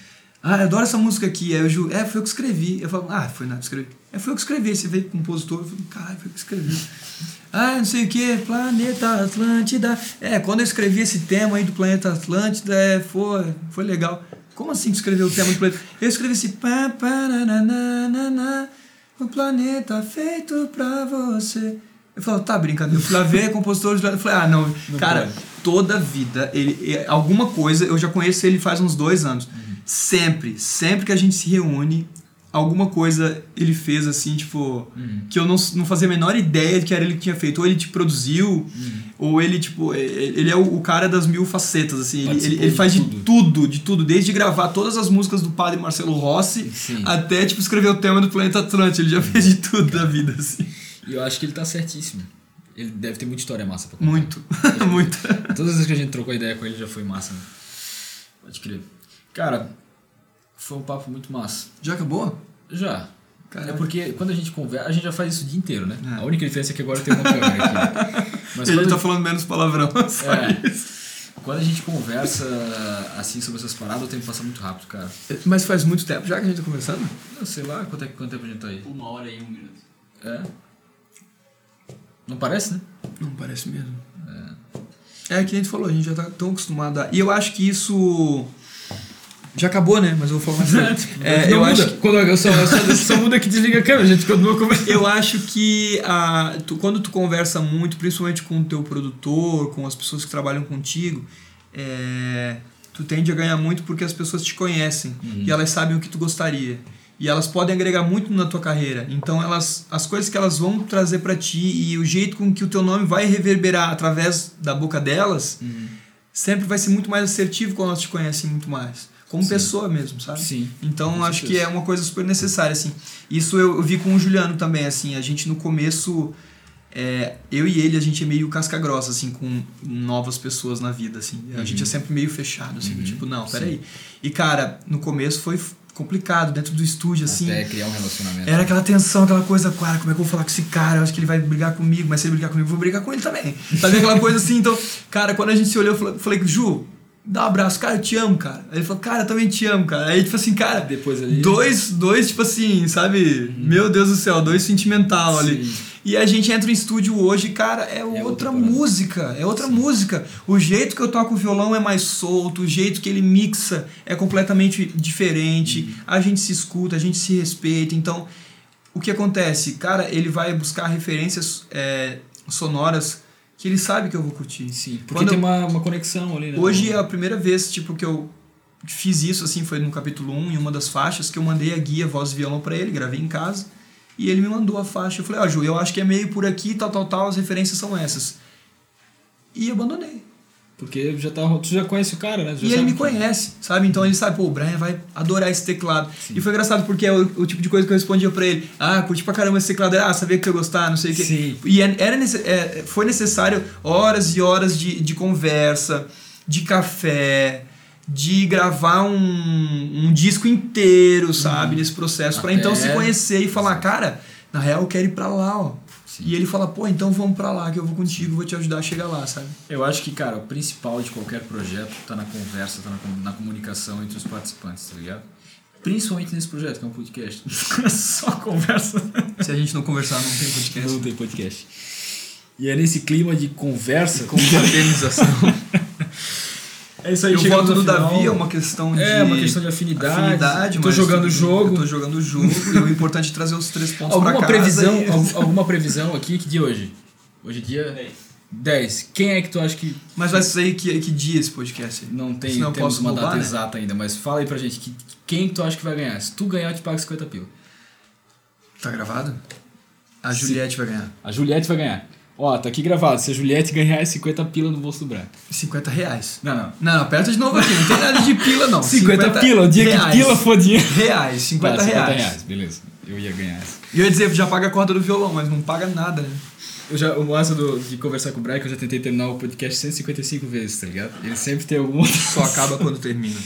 Ah, eu adoro essa música aqui. Aí o Ju, é, foi eu que escrevi. Eu falo, ah, foi nada, escrevi. É, foi eu que escrevi. Você veio com o compositor, eu falo, caralho, foi eu que escrevi. ah, não sei o que, Planeta Atlântida. É, quando eu escrevi esse tema aí do Planeta Atlântida, é, foi, foi legal. Como assim tu escreveu o tema do planeta? Eu escrevi assim. Pá, pá, nananana, o planeta feito pra você. Eu falo, tá brincando. Eu fui lá ver compositor de. Eu falei, ah, não. Não cara, pode. toda vida, ele, ele- alguma coisa, eu já conheço ele faz uns dois anos. Sempre, sempre que a gente se reúne, alguma coisa ele fez assim, tipo, que eu não, não fazia a menor ideia de que era ele que tinha feito. Ou ele te produziu, ou ele, tipo, ele ele é o, cara das mil facetas, assim. Ele, ele, ele faz de tudo. tudo, de tudo. Desde gravar todas as músicas do padre Marcelo Rossi, Sim. até, tipo, escrever o tema do Planeta Atlântico. Ele já fez de tudo da vida, assim. E eu acho que ele tá certíssimo. Ele deve ter muita história massa pra contar. Muito, muito. Todas as vezes que a gente trocou ideia com ele já foi massa, né? Pode crer. Cara, foi um papo muito massa. Já acabou? Já. Caralho. É porque quando a gente conversa, a gente já faz isso o dia inteiro, né? É. A única diferença é que agora tem uma câmera aqui. Mas ele tá falando menos palavrão. só É. isso. quando a gente conversa assim sobre essas paradas, o tempo passa muito rápido, cara. Mas faz muito tempo já que a gente tá conversando? Eu sei lá quanto, é, quanto tempo a gente tá aí. Uma hora e um minuto. É. Não parece, né? Não parece mesmo. É, que nem a gente falou, a gente já tá tão acostumado a... E eu acho que isso... Já acabou, né? Mas eu vou falar mais. É, eu, muda. acho que, Quando eu só, só, só muda que desliga a câmera, a gente continua conversando. eu acho que a, tu- quando tu conversa muito, principalmente com o teu produtor, com as pessoas que trabalham contigo, é, tu tende a ganhar muito porque as pessoas te conhecem e elas sabem o que tu gostaria. E elas podem agregar muito na tua carreira. Então, elas, as coisas que elas vão trazer para ti e o jeito com que o teu nome vai reverberar através da boca delas, sempre vai ser muito mais assertivo quando elas te conhecem muito mais. Como Sim. pessoa mesmo, sabe? Sim. Então acho que é uma coisa super necessária, assim. Isso eu, eu vi com o Juliano também, assim. A gente no começo, é, eu e ele, a gente é meio casca grossa, assim, com novas pessoas na vida, assim. A gente é sempre meio fechado, assim, do tipo, não, peraí. E cara, no começo foi complicado, dentro do estúdio, assim. Até criar um relacionamento. Era aquela tensão, aquela coisa, cara, como é que eu vou falar com esse cara? Eu acho que ele vai brigar comigo, mas se ele brigar comigo, eu vou brigar com ele também. Sabe aquela coisa assim? Então, cara, quando a gente se olhou, eu falei, Ju, dá um abraço, cara, eu te amo, cara. Aí ele falou, cara, eu também te amo, cara. Aí, tipo assim, cara, Depois ali- dois, dois, tipo assim, sabe? Meu Deus do céu, dois sentimental ali. Sim. E a gente entra em estúdio hoje, cara, é, outra outra, música, é outra música. O jeito que eu toco o violão é mais solto, o jeito que ele mixa é completamente diferente. A gente se escuta, a gente se respeita. Então, o que acontece? Cara, ele vai buscar referências é, sonoras que ele sabe que eu vou curtir. Sim, porque Quando tem eu- uma, uma conexão ali, né? Hoje é a primeira vez, tipo, que eu fiz isso, assim, foi no capítulo 1, em uma das faixas, que eu mandei a guia voz e violão pra ele, gravei em casa, e ele me mandou a faixa. Eu falei, ó, Ju, eu acho que é meio por aqui, tal, tal, tal, as referências são essas. E abandonei. Porque já tá, tu já conhece o cara, né? E ele me que- conhece, sabe? Então ele sabe, pô, o Brian vai adorar esse teclado. E foi engraçado porque é o, o tipo de coisa que eu respondia pra ele. Ah, curti pra caramba esse teclado. Ah, sabia que eu ia gostar, não sei o quê. Sim. E é- era é, foi necessário horas e horas de, de conversa, de café, de gravar um, um disco inteiro, sabe? Nesse processo. Pra Até- então se conhecer e falar, cara, na real eu quero ir pra lá, ó. Sim. E ele fala, pô, então vamos pra lá, que eu vou contigo, vou te ajudar a chegar lá, sabe? Eu acho que, cara, o principal de qualquer projeto tá na conversa, tá na, com- na comunicação entre os participantes, tá ligado? Principalmente nesse projeto, que é um podcast. Só conversa. Se a gente não conversar, não tem podcast. Não tem podcast. E é nesse clima de conversa. Confraternização. É isso aí, eu voto no final. Davi, é uma questão de. É, uma questão de afinidade. Tô mas jogando o jogo. Eu tô jogando o jogo e o importante é trazer os três pontos Alguma pra casa. previsão, e- al- alguma previsão aqui que de hoje? Hoje é dia Dez. 10. Quem é que tu acha que Mas vai sair que, que dia esse podcast? aí? não tem Senão eu temos posso uma roubar, data né? exata ainda, mas fala aí pra gente que, quem tu acha que vai ganhar? Se tu ganhar, eu te pago 50 pila. Tá gravado? A Sim. Juliette vai ganhar. A Juliette vai ganhar. Ó, tá aqui gravado. Se a Juliette ganhar, é 50 pila no bolso do branco. 50 reais. Não, não. Não, não, aperta de novo aqui. Não tem nada de pila, não. 50, pila, o dia reais. que pila for dinheiro. Reais, 50, Tá, 50 reais. reais, beleza. Eu ia ganhar essa. E eu ia dizer, já paga a corda do violão, mas não paga nada, né? Eu já, o massa do, de conversar com o é que eu já tentei terminar o podcast 155 vezes, tá ligado? Ele sempre tem algum outro. Só acaba quando termina.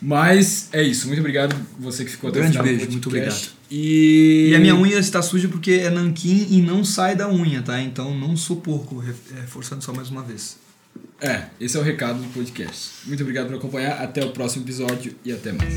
Mas é isso. Muito obrigado você que ficou até Grande o final beijo, do muito obrigado. E... E a minha unha está suja porque é nanquim e não sai da unha, tá? Então não sou porco, re- reforçando só mais uma vez. É, esse é o recado do podcast. Muito obrigado por acompanhar. Até o próximo episódio e até mais.